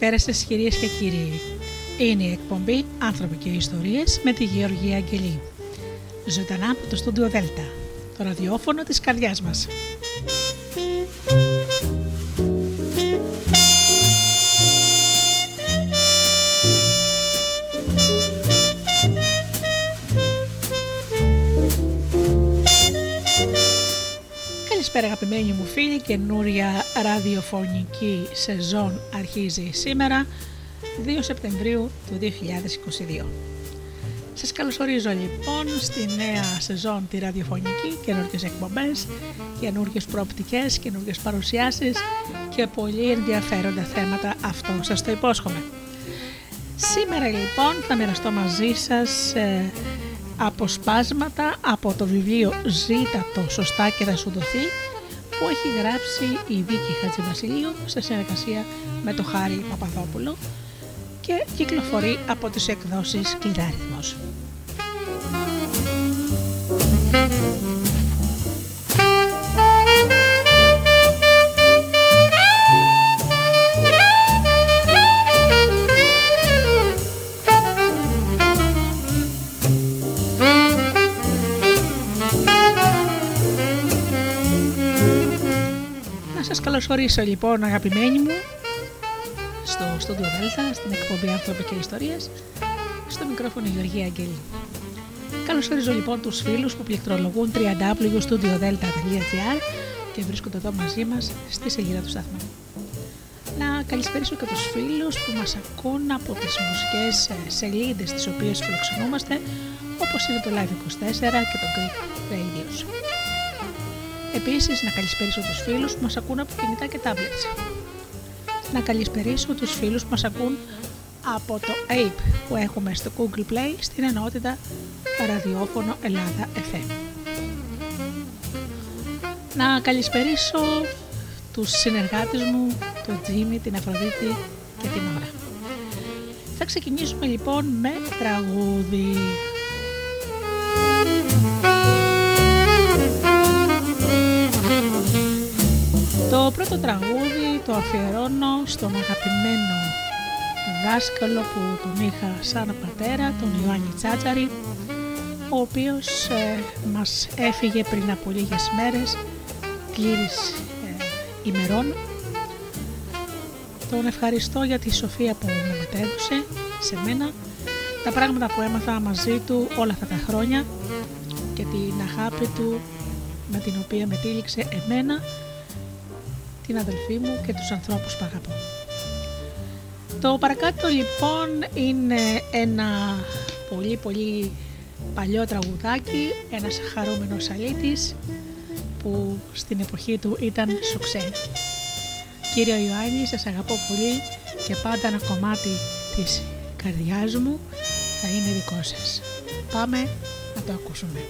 Καλησπέρα σας κυρίες και κύριοι. Είναι η εκπομπή «Άνθρωποι και Ιστορίες» με τη Γεωργία Αγγελή. Ζωντανά από το στούντιο Δέλτα, το ραδιόφωνο της καρδιάς μας. Καλησπέρα αγαπημένοι μου φίλοι, καινούρια ραδιοφωνική σεζόν αρχίζει σήμερα 2 Σεπτεμβρίου του 2022. Σας καλωσορίζω λοιπόν στη νέα σεζόν τη ραδιοφωνική, καινούργιες εκπομπές, καινούργιες προοπτικές, καινούργιες παρουσιάσεις και πολύ ενδιαφέροντα θέματα, αυτό σας το υπόσχομαι. Σήμερα λοιπόν θα μοιραστώ μαζί σας ε, αποσπάσματα από το βιβλίο «Ζήτα το σωστά και θα σου δοθεί» που έχει γράψει η Βίκη Χατζηβασιλείου σε συνεργασία με το Χάρη Παπαδόπουλο και κυκλοφορεί από τις εκδόσεις Κλειδάριθμος. Σας καλωσορίσω λοιπόν αγαπημένοι μου στο Studio Delta, στην εκπομπή Άνθρωποι και Ιστορίες, στο μικρόφωνο Γεωργία Αγγέλη. Καλωσορίζω λοιπόν τους φίλους που πληκτρολογούν www.studiodelta.gr και βρίσκονται εδώ μαζί μας στη σελίδα του σταθμού. Να καλησπέρισω και τους φίλους που μας ακούν από τις μουσικές ε, σελίδες τις οποίες φιλοξενούμαστε όπως είναι το Live24 και το Greek Radio. Επίσης να καλησπέρισω τους φίλους που μας ακούν από κινητά και tablets να καλησπερίσω τους φίλους που μας ακούν από το APE που έχουμε στο Google Play στην ενότητα ραδιόφωνο Ελλάδα FM. Να καλησπερίσω τους συνεργάτες μου, τον Τζίμι, την Αφροδίτη και την Ωρα. Θα ξεκινήσουμε λοιπόν με τραγούδι. Το πρώτο τραγούδι το αφιερώνω στον αγαπημένο δάσκαλο που τον είχα σαν πατέρα, τον Ιωάννη Τσάτσαρη, ο οποίος ε, μας έφυγε πριν από λίγες μέρες, κλήρης ε, ημερών. Τον ευχαριστώ για τη σοφία που μου μετέδωσε σε μένα, τα πράγματα που έμαθα μαζί του όλα αυτά τα χρόνια και την αγάπη του με την οποία με τήληξε εμένα την αδελφή μου και τους ανθρώπους που αγαπώ. Το παρακάτω λοιπόν είναι ένα πολύ πολύ παλιό τραγουδάκι, ένας χαρούμενος αλήτης που στην εποχή του ήταν σοξέ. Κύριε Ιωάννη, σας αγαπώ πολύ και πάντα ένα κομμάτι της καρδιάς μου θα είναι δικό σας. Πάμε να το ακούσουμε.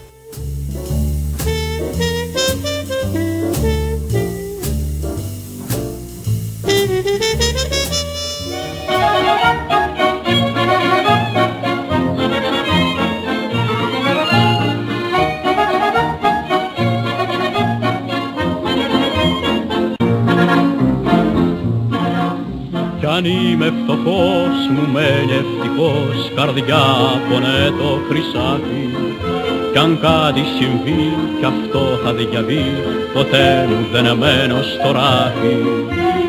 Αν είμαι φτωχός μου μένει ευτυχώς καρδιά πονέ το χρυσάφι κι αν κάτι συμβεί κι αυτό θα διαβεί ποτέ μου δεν μένω στο ράφι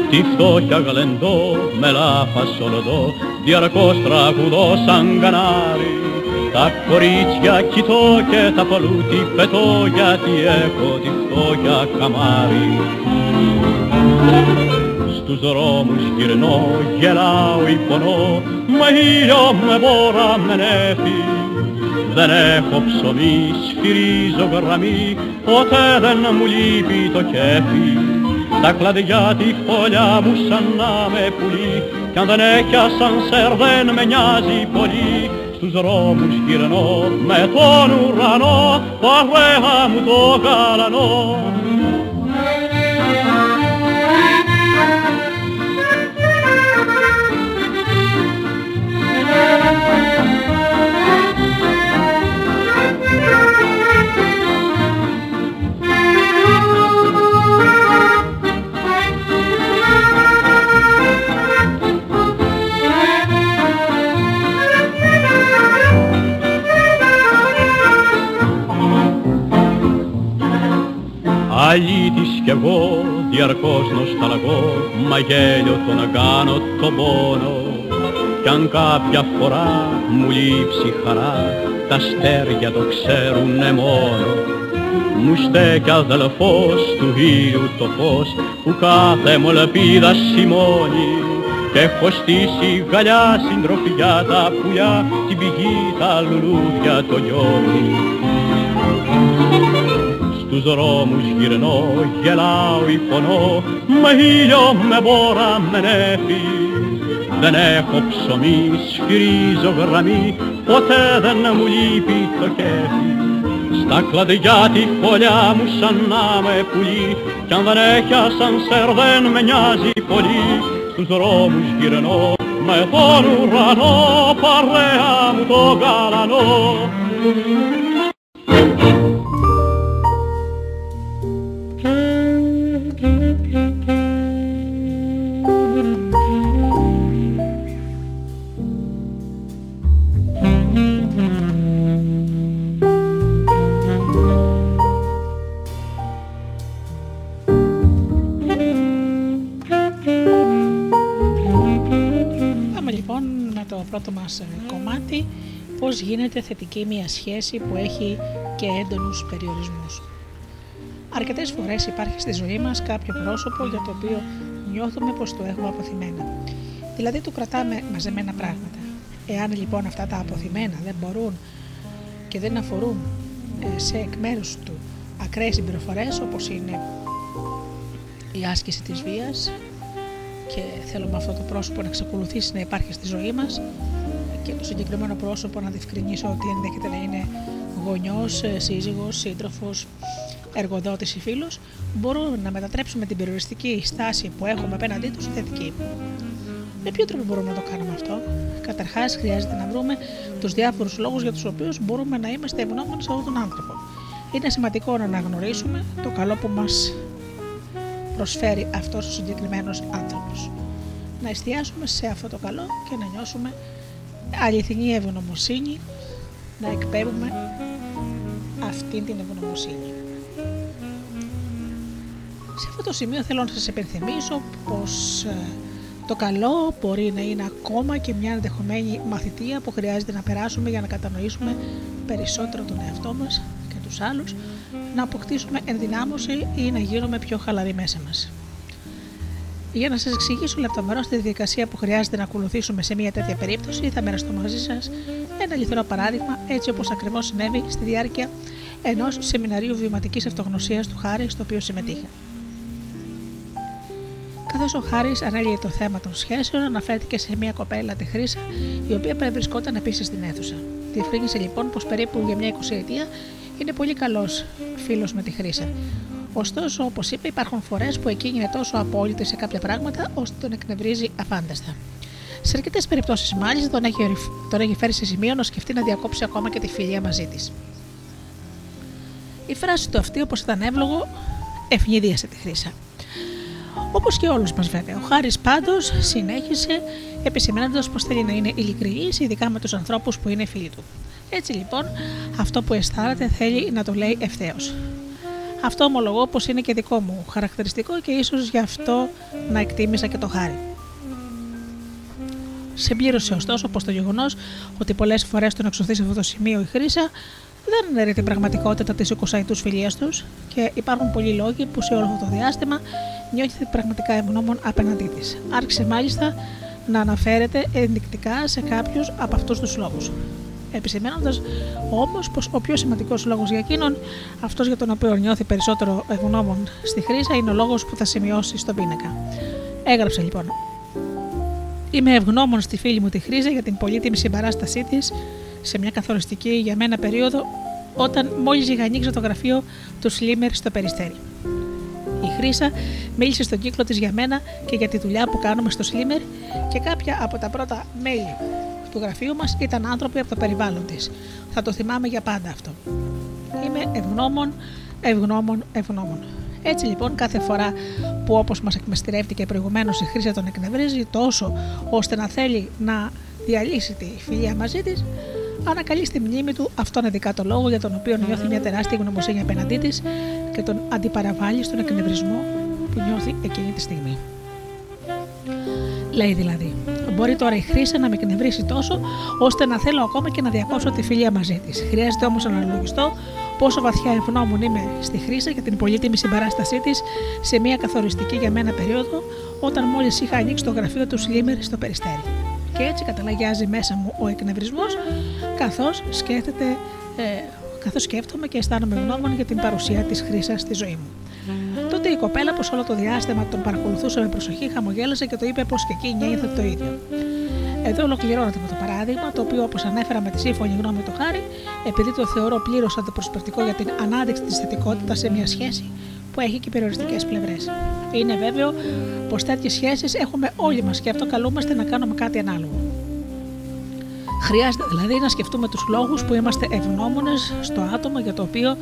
τη φτώχεια γλεντώ με λάφα σολοδό διαρκώς τραγουδώ σαν κανάρι. Τα κορίτσια κοιτώ και τα παλούτι πετώ γιατί έχω τη φτώχεια καμάρι στους δρόμους γυρνώ, γελάω ή πονώ, μα ήλιο με μπόρα με νέφη. Δεν έχω ψωμί, σφυρίζω γραμμή, ποτέ δεν μου λείπει το κέφι. Τα κλαδιά τη φωλιά μου σαν να με πουλεί, κι αν δεν έχει ασανσέρ δεν με νοιάζει πολύ. Στους δρόμους γυρνώ με τον ουρανό, παρέα μου το γαλανό. Διαρκώς νοσταλαγώ, μα γέλιο το να κάνω τον πόνο. Κι αν κάποια φορά μου λείψει χαρά, τα στέρια το ξέρουνε μόνο. Μου στέκει αδελφός του ήλιου το φως, που κάθε μου ελπίδα σημώνει, και έχω στήσει γαλιά συντροφιά τα πουλιά, την πηγή τα λουλούδια το λιώνει. Στους δρόμους γυρνώ, γελάω ή πονώ, με ήλιο, με μπόρα, με νέφη. Δεν έχω ψωμί, σφυρίζω γραμμή, ποτέ δεν μου λείπει το κέφι. Στα κλαδιά τη φωλιά μου σαν να με πουλί, κι αν δεν έχει ασανσέρ δεν με νοιάζει πολύ. Στους δρόμους γυρνώ, με τον ουρανό, παρέα μου το γαλανό. Πώς γίνεται θετική μια σχέση που έχει και έντονους περιορισμούς. Αρκετές φορές υπάρχει στη ζωή μας κάποιο πρόσωπο για το οποίο νιώθουμε πως το έχουμε αποθυμένα. Δηλαδή του κρατάμε μαζεμένα πράγματα. Εάν λοιπόν αυτά τα αποθυμένα δεν μπορούν και δεν αφορούν ε, σε εκ μέρους του ακραίες συμπεριφορές όπως είναι η άσκηση της βίας και θέλουμε αυτό το πρόσωπο να εξακολουθήσει να υπάρχει στη ζωή μας και το συγκεκριμένο πρόσωπο να διευκρινίσω ότι ενδέχεται να είναι γονιός, ε, σύζυγος, σύντροφος, εργοδότης ή φίλος, μπορούμε να μετατρέψουμε την περιοριστική στάση που έχουμε απέναντί τους σε θετική. Με ποιο τρόπο μπορούμε να το κάνουμε αυτό; Καταρχάς, χρειάζεται να βρούμε τους διάφορους λόγους για τους οποίους μπορούμε να είμαστε ευγνώμονε σε αυτόν τον άνθρωπο. Είναι σημαντικό να αναγνωρίσουμε το καλό που μας προσφέρει αυτός ο συγκεκριμένος άνθρωπος. Να εστιάσουμε σε αυτό το καλό και να νιώσουμε αληθινή ευγνωμοσύνη να εκπέμπουμε αυτή την ευγνωμοσύνη. Σε αυτό το σημείο θέλω να σας επενθυμίσω πως ε, το καλό μπορεί να είναι ακόμα και μια ενδεχομένη μαθητεία που χρειάζεται να περάσουμε για να κατανοήσουμε περισσότερο τον εαυτό μας και τους άλλους, να αποκτήσουμε ενδυνάμωση ή να γίνουμε πιο χαλαροί μέσα μας. Για να σας εξηγήσω λεπτομερώς τη διαδικασία που χρειάζεται να ακολουθήσουμε σε μια τέτοια περίπτωση, θα μοιραστώ μαζί σας ένα αληθινό παράδειγμα, έτσι όπως ακριβώς συνέβη στη διάρκεια ενός σεμιναρίου βιωματικής αυτογνωσίας του Χάρη, στο οποίο συμμετείχα. Καθώς ο Χάρης ανέλυε το θέμα των σχέσεων, αναφέρθηκε σε μια κοπέλα, τη Χρήσα, η οποία περιβρισκόταν επίσης στην αίθουσα. Διευκρίνησε λοιπόν πως περίπου για μια 20 ετία είναι πολύ καλός φίλος με τη Χρήσα, Ωστόσο, όπως είπε, υπάρχουν φορές που εκείνη είναι τόσο απόλυτη σε κάποια πράγματα ώστε τον εκνευρίζει αφάνταστα. Σε αρκετές περιπτώσεις, μάλιστα, τον έχει, τον έχει φέρει σε σημείο να σκεφτεί να διακόψει ακόμα και τη φιλία μαζί της. Η φράση του αυτή, όπως ήταν εύλογο, ευνηδίασε τη χρήσα. Όπως και όλους μας, βέβαια. Ο Χάρης πάντως συνέχισε επισημένοντα πως θέλει να είναι ειλικρινής, ειδικά με τους ανθρώπους που είναι φίλοι του. Έτσι λοιπόν, αυτό που αισθάνεται θέλει να το λέει ευθέως. Αυτό ομολογώ πως είναι και δικό μου χαρακτηριστικό και ίσως γι' αυτό να εκτίμησα και το χάρη. Συμπλήρωσε ωστόσο πως το γεγονός ότι πολλές φορές τον εξωθεί σε αυτό το σημείο η Χρήσα δεν είναι την πραγματικότητα της 20 ετού φιλίας τους και υπάρχουν πολλοί λόγοι που σε όλο αυτό το διάστημα νιώθει πραγματικά ευγνώμων απέναντί της. Άρχισε μάλιστα να αναφέρεται ενδεικτικά σε κάποιους από αυτούς τους λόγους επισημένοντα όμως πως ο πιο σημαντικός λόγος για εκείνον, αυτός για τον οποίο νιώθει περισσότερο ευγνώμων στη χρήση, είναι ο λόγος που θα σημειώσει στον πίνακα. Έγραψε λοιπόν. Είμαι ευγνώμων στη φίλη μου τη Χρήζα για την πολύτιμη συμπαράστασή της σε μια καθοριστική για μένα περίοδο όταν μόλις είχα ανοίξει το γραφείο του Σλίμερ στο Περιστέρι. Η Χρήσα μίλησε στον κύκλο της για μένα και για τη δουλειά που κάνουμε στο Σλίμερ και κάποια από τα πρώτα μέλη του γραφείου μας ήταν άνθρωποι από το περιβάλλον της. Θα το θυμάμαι για πάντα αυτό. Είμαι ευγνώμων, ευγνώμων, ευγνώμων. Έτσι λοιπόν, κάθε φορά που όπως μας εκμεστηρεύτηκε προηγουμένως η χρήση τον εκνευρίζει τόσο ώστε να θέλει να διαλύσει τη φιλία μαζί της, ανακαλεί στη μνήμη του αυτόν ειδικά το λόγο για τον οποίο νιώθει μια τεράστια γνωμοσύνη απέναντί της και τον αντιπαραβάλλει στον εκνευρισμό που νιώθει εκείνη τη στιγμή. Λέει δηλαδή, μπορεί τώρα η χρήση να με εκνευρίσει τόσο, ώστε να θέλω ακόμα και να διακόψω τη φιλία μαζί της. Χρειάζεται όμως να αναλογιστώ πόσο βαθιά ευγνώμων είμαι στη χρήση για την πολύτιμη συμπαράστασή της σε μια καθοριστική για μένα περίοδο, όταν μόλις είχα ανοίξει το γραφείο του Σλίμερ στο περιστέρι. Και έτσι καταλαγιάζει μέσα μου ο εκνευρισμός, καθώς σκέφτεται. Ε, καθώς σκέφτομαι και αισθάνομαι γνώμων για την παρουσία της χρήσας στη ζωή μου. Τότε η κοπέλα που όλο το διάστημα τον παρακολουθούσε με προσοχή χαμογέλασε και το είπε πως και εκείνη νιώθε το ίδιο. Εδώ ολοκληρώνεται με το παράδειγμα, το οποίο όπως ανέφερα με τη σύμφωνη γνώμη του Χάρη, επειδή το θεωρώ πλήρως αντιπροσωπευτικό για την ανάδειξη της θετικότητας σε μια σχέση που έχει και περιοριστικές πλευρές. Είναι βέβαιο πως τέτοιες σχέσεις έχουμε όλοι μας και αυτό καλούμαστε να κάνουμε κάτι ανάλογο. Χρειάζεται δηλαδή να σκεφτούμε τους λόγους που είμαστε ευγνώμονες στο άτομο για το οποίο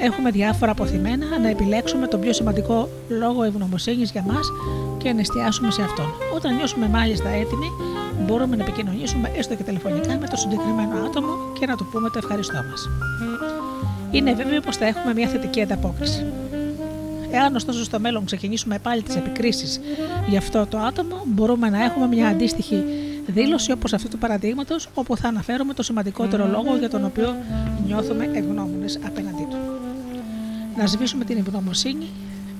έχουμε διάφορα αποθυμένα, να επιλέξουμε τον πιο σημαντικό λόγο ευγνωμοσύνης για μας και να εστιάσουμε σε αυτόν. Όταν νιώσουμε μάλιστα έτοιμοι, μπορούμε να επικοινωνήσουμε έστω και τηλεφωνικά με το συγκεκριμένο άτομο και να του πούμε το ευχαριστώ μας. Είναι βέβαιο πως θα έχουμε μια θετική ανταπόκριση. Εάν ωστόσο στο μέλλον ξεκινήσουμε πάλι τις επικρίσεις για αυτό το άτομο, μπορούμε να έχουμε μια αντίστοιχη δήλωση όπως αυτού του παραδείγματος, όπου θα αναφέρουμε το σημαντικότερο λόγο για τον οποίο νιώθουμε ευγνώμονες απέναντί του. Να σβήσουμε την ευγνωμοσύνη,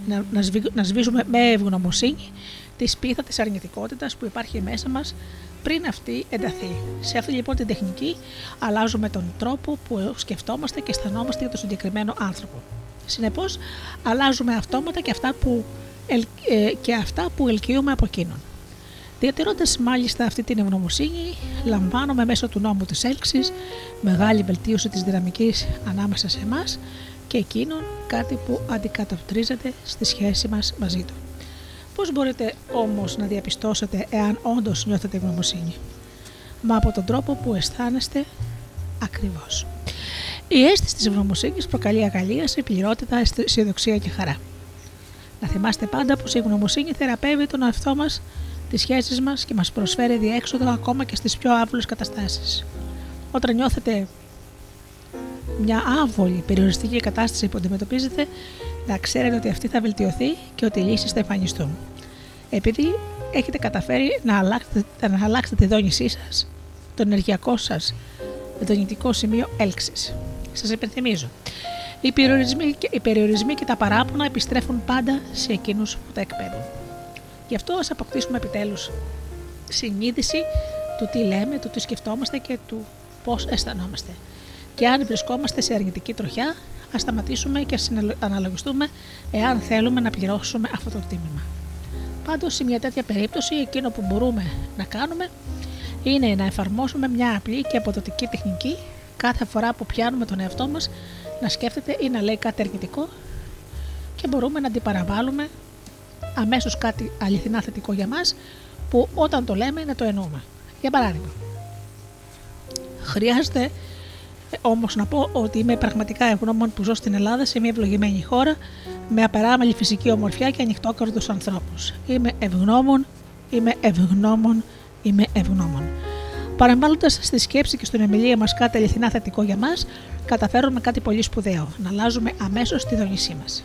να, να, να σβήσουμε με ευγνωμοσύνη τη σπίθα της αρνητικότητας που υπάρχει μέσα μας πριν αυτή ενταθεί. Σε αυτή λοιπόν την τεχνική αλλάζουμε τον τρόπο που σκεφτόμαστε και αισθανόμαστε για τον συγκεκριμένο άνθρωπο. Συνεπώς, αλλάζουμε αυτόματα και αυτά που, ε, και αυτά που ελκύουμε από εκείνον. Διατηρώντας μάλιστα αυτή την ευγνωμοσύνη, λαμβάνουμε μέσω του νόμου της έλξης μεγάλη βελτίωση της δυναμικής ανάμεσα σε εμάς και εκείνον κάτι που αντικατοπτρίζεται στη σχέση μας μαζί του. Πώς μπορείτε όμως να διαπιστώσετε εάν όντως νιώθετε ευγνωμοσύνη, Μα από τον τρόπο που αισθάνεστε ακριβώς. Η αίσθηση της ευγνωμοσύνης προκαλεί αγαλίαση, πληρότητα, αισιοδοξία και χαρά. Να θυμάστε πάντα πως η ευγνωμοσύνη θεραπεύει τον εαυτό μας τις σχέσεις μας και μας προσφέρει διέξοδο ακόμα και στις πιο άβολε καταστάσεις. Όταν νιώθετε μια άβολη περιοριστική κατάσταση που αντιμετωπίζετε, να ξέρετε ότι αυτή θα βελτιωθεί και ότι οι λύσεις θα εμφανιστούν. Επειδή έχετε καταφέρει να αλλάξετε, να αλλάξετε τη δόνησή σας, το ενεργειακό σας δονητικό σημείο έλξης. Σας υπενθυμίζω. Οι περιορισμοί, οι περιορισμοί και τα παράπονα επιστρέφουν πάντα σε εκείνους που τα εκπέμπουν. Γι' αυτό ας αποκτήσουμε επιτέλους συνείδηση του τι λέμε, του τι σκεφτόμαστε και του πώς αισθανόμαστε. Και αν βρισκόμαστε σε αρνητική τροχιά, ας σταματήσουμε και ας αναλογιστούμε εάν θέλουμε να πληρώσουμε αυτό το τίμημα. Πάντως, σε μια τέτοια περίπτωση, εκείνο που μπορούμε να κάνουμε είναι να εφαρμόσουμε μια απλή και αποδοτική τεχνική κάθε φορά που πιάνουμε τον εαυτό μας να σκέφτεται ή να λέει κάτι αρνητικό και μπορούμε να αντιπαραβάλουμε αμέσως κάτι αληθινά θετικό για μας που όταν το λέμε να το εννοούμε. Για παράδειγμα, χρειάζεται Όμως να πω ότι είμαι πραγματικά ευγνώμων που ζω στην Ελλάδα σε μια ευλογημένη χώρα με απεράμελη φυσική ομορφιά και ανοιχτόκαρδου ανθρώπους. Είμαι ευγνώμων, είμαι ευγνώμων, είμαι ευγνώμων. Παρεμβάλλοντας στη σκέψη και στην ομιλία μας κάτι αληθινά θετικό για μας, καταφέρουμε κάτι πολύ σπουδαίο, να αλλάζουμε αμέσως τη δονησή μας.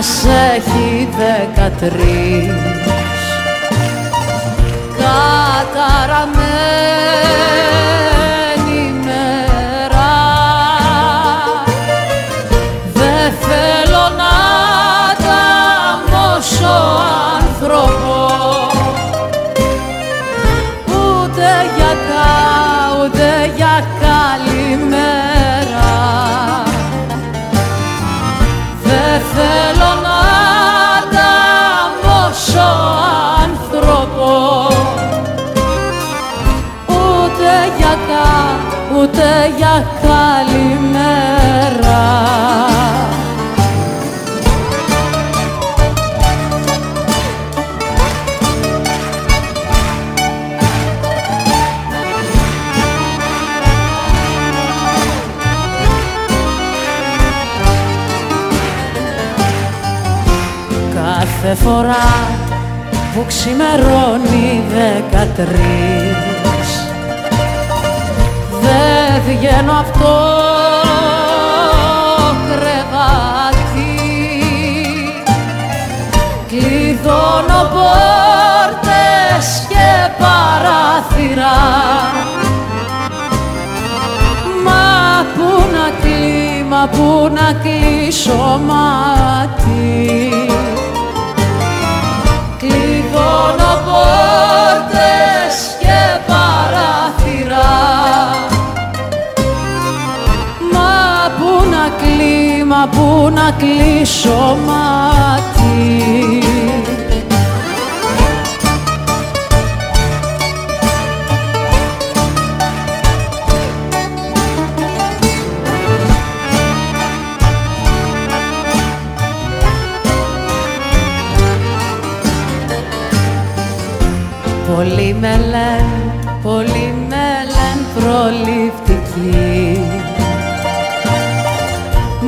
Μήνας έχει δεκατρεις. Καταραμένη ξημερώνει δεκατρεις. Δεν βγαίνω από το κρεβάτι. Κλειδώνω πόρτες και παράθυρα. Μα πού να κλείμα, πού να κλείσω μάτι Κλειδώνω πόρτες και παράθυρα. Μα πού να κλείμα, πού να κλείσω μάτι με λένε, πολύ με λένε προληπτική.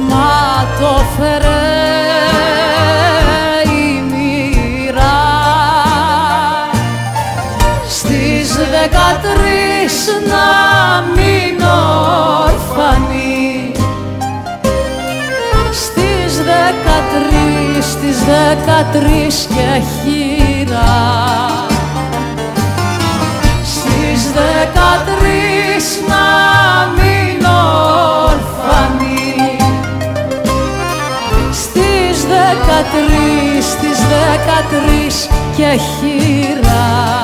Μα το φερέ η μοίρα. Στις δεκατρεις να μείνω ορφανή Στις δεκατρεις, στις δεκατρεις και χείρα δεκατρεις, στις δεκατρεις και χείρα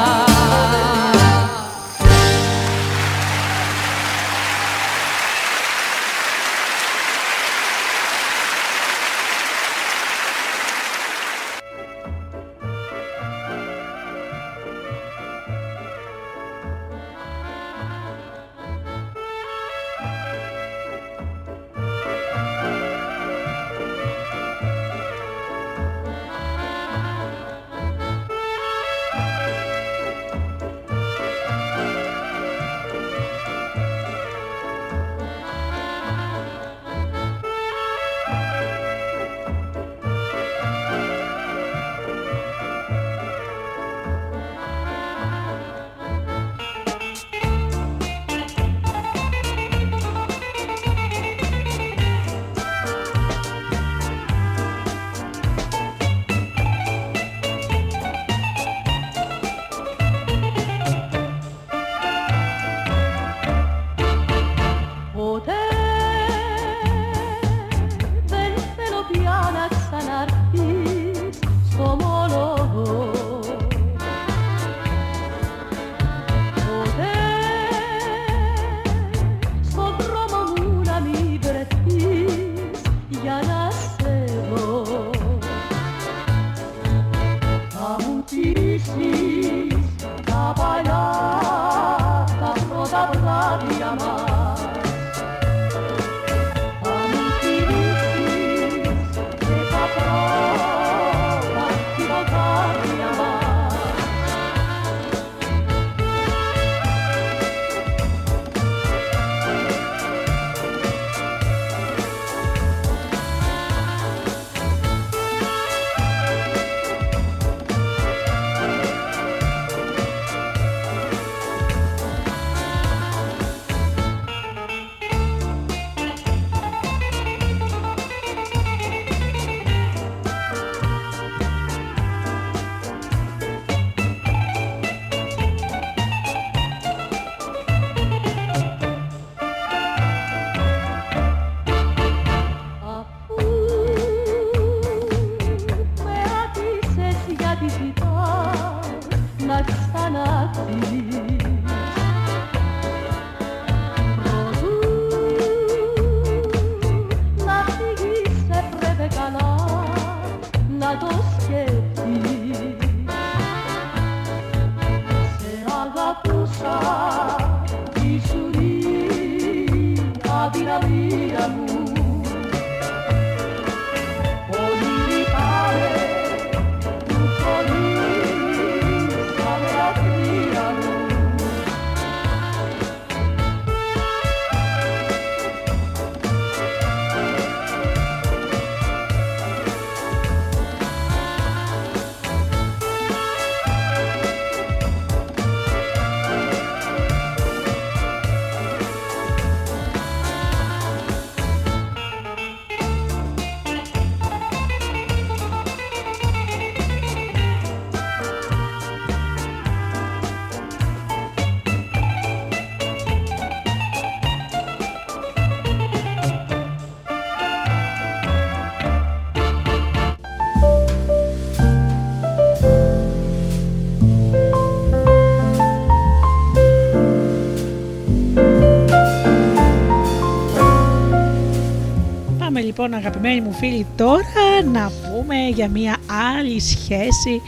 λοιπόν αγαπημένοι μου φίλοι τώρα να πούμε για μια άλλη σχέση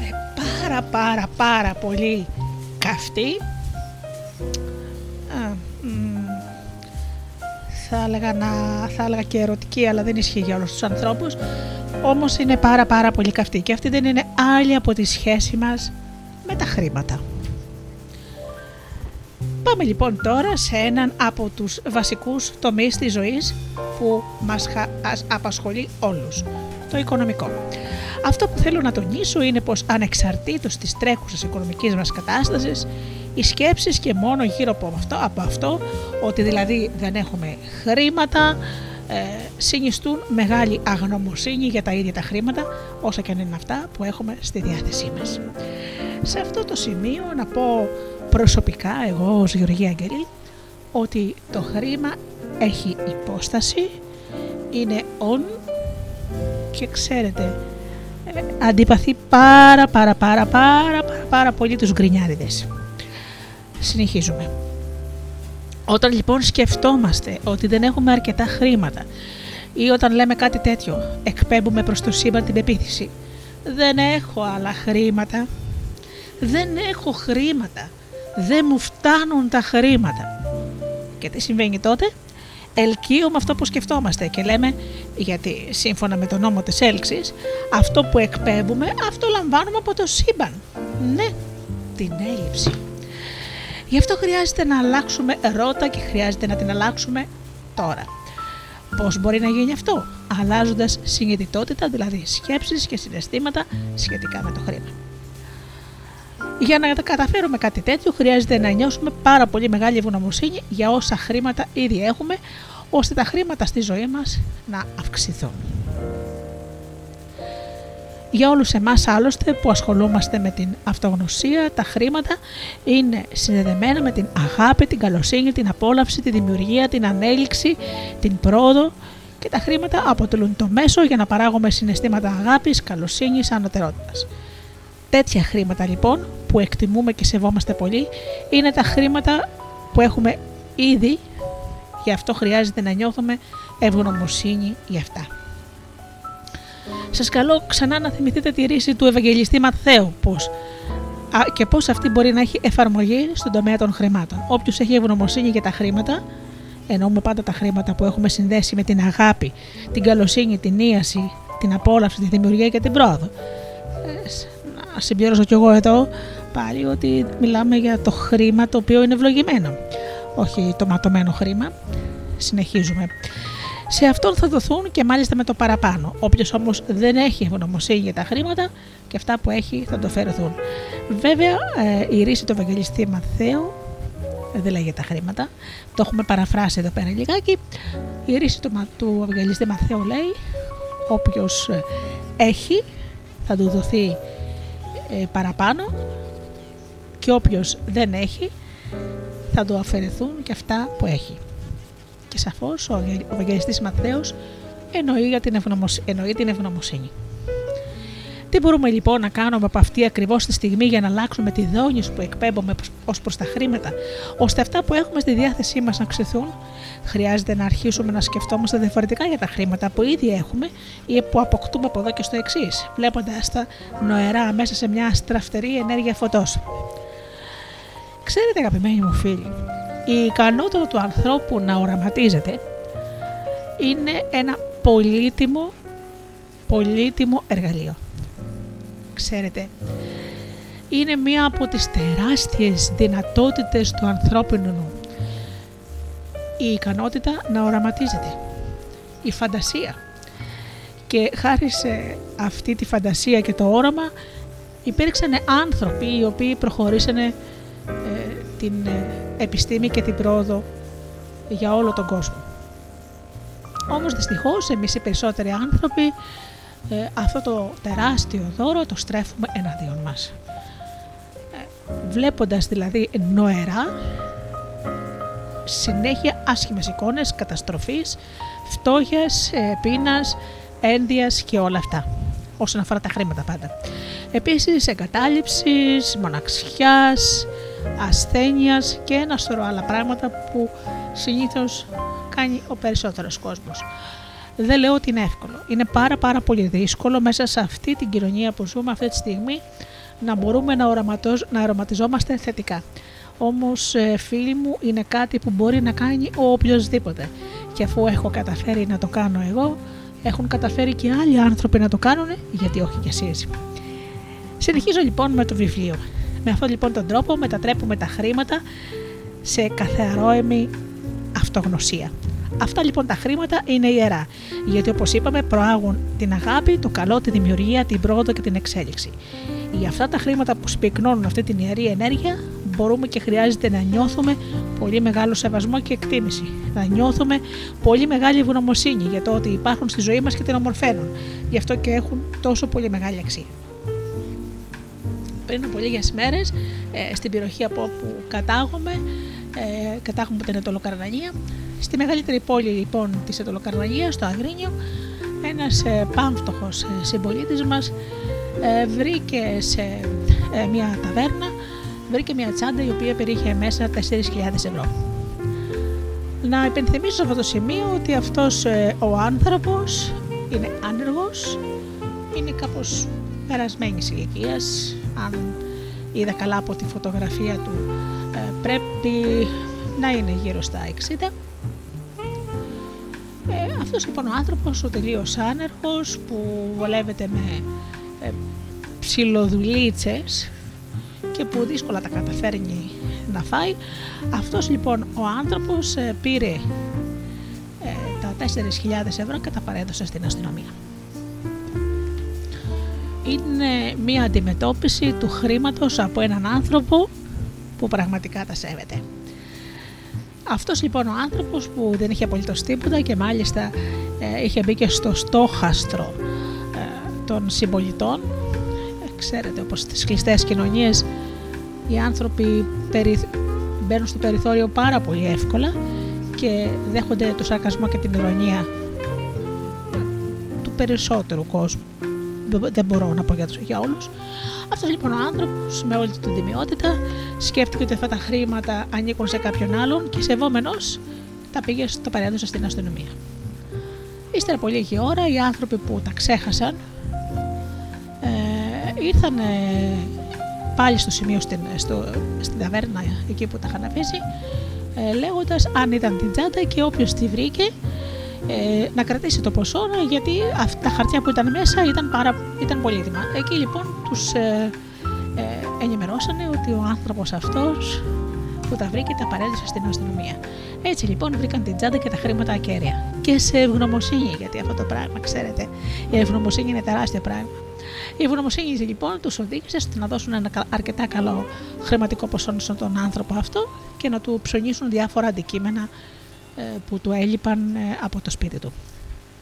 ε, πάρα πάρα πάρα πολύ καυτή θα έλεγα, να, θα έλεγα και ερωτική αλλά δεν ισχύει για όλους τους ανθρώπους όμως είναι πάρα πάρα πολύ καυτή και αυτή δεν είναι άλλη από τη σχέση μας με τα χρήματα. Πάμε λοιπόν τώρα σε έναν από τους βασικούς τομείς της ζωής που μας απασχολεί όλους, το οικονομικό. Αυτό που θέλω να τονίσω είναι πως ανεξαρτήτως της τρέχουσας οικονομικής μας κατάστασης, οι σκέψεις και μόνο γύρω από αυτό, από αυτό ότι δηλαδή δεν έχουμε χρήματα, ε, συνιστούν μεγάλη αγνωμοσύνη για τα ίδια τα χρήματα, όσα και αν είναι αυτά που έχουμε στη διάθεσή μας. Σε αυτό το σημείο να πω προσωπικά, εγώ ως Γεωργία Αγγελή, ότι το χρήμα έχει υπόσταση, είναι on και ξέρετε, ε, αντιπαθεί πάρα πάρα πάρα πάρα πάρα, πάρα πολύ τους γκρινιάριδες. Συνεχίζουμε. Όταν λοιπόν σκεφτόμαστε ότι δεν έχουμε αρκετά χρήματα ή όταν λέμε κάτι τέτοιο, εκπέμπουμε προς το σύμπαν την πεποίθηση. Δεν έχω άλλα χρήματα. Δεν έχω χρήματα. Δεν μου φτάνουν τα χρήματα. Και τι συμβαίνει τότε; Ελκύουμε αυτό που σκεφτόμαστε και λέμε, γιατί σύμφωνα με τον νόμο της έλξης, αυτό που εκπέμπουμε, αυτό λαμβάνουμε από το σύμπαν. Ναι, την έλλειψη. Γι' αυτό χρειάζεται να αλλάξουμε ρότα και χρειάζεται να την αλλάξουμε τώρα. Πώς μπορεί να γίνει αυτό, αλλάζοντας συνειδητότητα, δηλαδή σκέψεις και συναισθήματα σχετικά με το χρήμα. Για να καταφέρουμε κάτι τέτοιο, χρειάζεται να νιώσουμε πάρα πολύ μεγάλη ευγνωμοσύνη για όσα χρήματα ήδη έχουμε, ώστε τα χρήματα στη ζωή μας να αυξηθούν. Για όλους εμάς άλλωστε που ασχολούμαστε με την αυτογνωσία, τα χρήματα είναι συνδεδεμένα με την αγάπη, την καλοσύνη, την απόλαυση, τη δημιουργία, την ανέλυξη, την πρόοδο και τα χρήματα αποτελούν το μέσο για να παράγουμε συναισθήματα αγάπης, καλοσύνης, ανωτερότητας. Τέτοια χρήματα λοιπόν που εκτιμούμε και σεβόμαστε πολύ είναι τα χρήματα που έχουμε ήδη, γι' αυτό χρειάζεται να νιώθουμε ευγνωμοσύνη για αυτά. Σας καλώ ξανά να θυμηθείτε τη ρίση του Ευαγγελιστή Μαθαίου πώς, και πώς αυτή μπορεί να έχει εφαρμογή στον τομέα των χρημάτων. Όποιος έχει ευγνωμοσύνη για τα χρήματα, εννοούμε πάντα τα χρήματα που έχουμε συνδέσει με την αγάπη, την καλοσύνη, την ίαση, την απόλαυση, τη δημιουργία και την πρόοδο. Ε, να συμπληρώσω κι εγώ εδώ πάλι ότι μιλάμε για το χρήμα το οποίο είναι ευλογημένο, όχι το ματωμένο χρήμα. Συνεχίζουμε σε αυτόν θα δοθούν και μάλιστα με το παραπάνω. Όποιος όμως δεν έχει ευγνωμοσύνη για τα χρήματα και αυτά που έχει θα το φέρουν. Βέβαια, ε, η ρίση του Ευαγγελιστή Μαθαίου δεν λέγει τα χρήματα. Το έχουμε παραφράσει εδώ πέρα λιγάκι. Η ρίση του, του Ευαγγελιστή Μαθαίου λέει: Όποιος ε, έχει θα του δοθεί ε, παραπάνω και όποιος δεν έχει θα του αφαιρεθούν και αυτά που έχει και σαφώς ο Ευαγγελιστής Ματθαίος εννοεί, την εννοεί την ευγνωμοσύνη. Τι μπορούμε λοιπόν να κάνουμε από αυτή ακριβώς τη στιγμή για να αλλάξουμε τη δόνηση που εκπέμπουμε ως προς τα χρήματα, ώστε αυτά που έχουμε στη διάθεσή μας να ξεθούν, χρειάζεται να αρχίσουμε να σκεφτόμαστε διαφορετικά για τα χρήματα που ήδη έχουμε ή που αποκτούμε από εδώ και στο εξής, βλέποντας τα νοερά μέσα σε μια στραφτερή ενέργεια φωτός. Ξέρετε, αγαπημένοι μου φίλοι, η ικανότητα του ανθρώπου να οραματίζεται είναι ένα πολύτιμο, πολύτιμο εργαλείο. Ξέρετε, είναι μία από τις τεράστιες δυνατότητες του ανθρώπινου νου. Η ικανότητα να οραματίζεται. Η φαντασία. Και χάρη σε αυτή τη φαντασία και το όραμα υπήρξαν άνθρωποι οι οποίοι προχωρήσανε ε, την ε, επιστήμη και την πρόοδο για όλο τον κόσμο. Όμως δυστυχώς εμείς οι περισσότεροι άνθρωποι ε, αυτό το τεράστιο δώρο το στρέφουμε εναντίον μας. Ε, βλέποντας δηλαδή νοερά συνέχεια άσχημες εικόνες καταστροφής, φτώχειας, ε, πείνας, ένδυας και όλα αυτά όσον αφορά τα χρήματα πάντα. Επίσης εγκατάλειψης, μοναξιάς, ασθένειας και ένα σωρό άλλα πράγματα που συνήθως κάνει ο περισσότερος κόσμος. Δεν λέω ότι είναι εύκολο. Είναι πάρα πάρα πολύ δύσκολο μέσα σε αυτή την κοινωνία που ζούμε αυτή τη στιγμή να μπορούμε να, να αρωματιζόμαστε θετικά. Όμως ε, φίλοι μου είναι κάτι που μπορεί να κάνει ο οποιοδήποτε. Και αφού έχω καταφέρει να το κάνω εγώ, έχουν καταφέρει και άλλοι άνθρωποι να το κάνουν, γιατί όχι κι εσείς. Συνεχίζω λοιπόν με το βιβλίο. Με αυτόν λοιπόν τον τρόπο μετατρέπουμε τα χρήματα σε καθαρόεμη αυτογνωσία. Αυτά λοιπόν τα χρήματα είναι ιερά, γιατί όπως είπαμε προάγουν την αγάπη, το καλό, τη δημιουργία, την πρόοδο και την εξέλιξη. Για αυτά τα χρήματα που σπυκνώνουν αυτή την ιερή ενέργεια μπορούμε και χρειάζεται να νιώθουμε πολύ μεγάλο σεβασμό και εκτίμηση. Να νιώθουμε πολύ μεγάλη ευγνωμοσύνη για το ότι υπάρχουν στη ζωή μας και την ομορφαίνουν. Γι' αυτό και έχουν τόσο πολύ μεγάλη αξία. Πριν από λίγες μέρες, ε, στην περιοχή από όπου κατάγομαι, ε, κατάγομαι από την Ετωλοκαρνανία, στη μεγαλύτερη πόλη λοιπόν της Ετωλοκαρνανίας, στο Αγρίνιο, ένας ε, πάμφτωχος ε, συμπολίτης μας ε, βρήκε σε ε, μια ταβέρνα βρήκε μια τσάντα η οποία περιείχε μέσα 4.000 ευρώ. Να υπενθυμίσω σε αυτό το σημείο ότι αυτός ε, ο άνθρωπος είναι άνεργος, είναι κάπως περασμένης ηλικίας, αν είδα καλά από τη φωτογραφία του πρέπει να είναι γύρω στα 60. Ε, αυτός λοιπόν ο άνθρωπος, ο τελείως άνεργος που βολεύεται με ε, ψιλοδουλίτσες και που δύσκολα τα καταφέρνει να φάει. Αυτός λοιπόν ο άνθρωπος ε, πήρε ε, τα 4.000 ευρώ και τα παρέδωσε στην αστυνομία. Είναι μία αντιμετώπιση του χρήματος από έναν άνθρωπο που πραγματικά τα σέβεται. Αυτός λοιπόν ο άνθρωπος που δεν είχε απολύτως τίποτα και μάλιστα ε, είχε μπει και στο στόχαστρο των συμπολιτών. Ε, ξέρετε, όπως στις κλειστές κοινωνίες οι άνθρωποι μπαίνουν στο περιθώριο πάρα πολύ εύκολα και δέχονται το σαρκασμό και την ηρωνία του περισσότερου κόσμου. Δεν μπορώ να πω για, τους, για όλους. Αυτός λοιπόν ο άνθρωπος με όλη την τιμιότητα σκέφτηκε ότι αυτά τα χρήματα ανήκουν σε κάποιον άλλον και σεβόμενος τα πήγε στο παρέδωσε στην αστυνομία. Ύστερα από λίγη ώρα οι άνθρωποι που τα ξέχασαν ήρθαν πάλι στο σημείο στην, στο, στην ταβέρνα εκεί που τα είχαν αφήσει ε, λέγοντας αν ήταν την τσάντα και όποιος τη βρήκε ε, να κρατήσει το ποσό γιατί αυτά τα χαρτιά που ήταν μέσα ήταν, πάρα, ήταν πολύτιμα. Εκεί λοιπόν τους ε, ε, ενημερώσανε ότι ο άνθρωπος αυτός που τα βρήκε τα παρέδωσε στην αστυνομία. Έτσι λοιπόν βρήκαν την τσάντα και τα χρήματα ακέραια. Και σε ευγνωμοσύνη, γιατί αυτό το πράγμα, ξέρετε, η ευγνωμοσύνη είναι τεράστιο πράγμα. Η ευγνωμοσύνη λοιπόν τους οδήγησε στο να δώσουν ένα αρκετά καλό χρηματικό ποσό στον άνθρωπο αυτό και να του ψωνίσουν διάφορα αντικείμενα ε, που του έλειπαν ε, από το σπίτι του.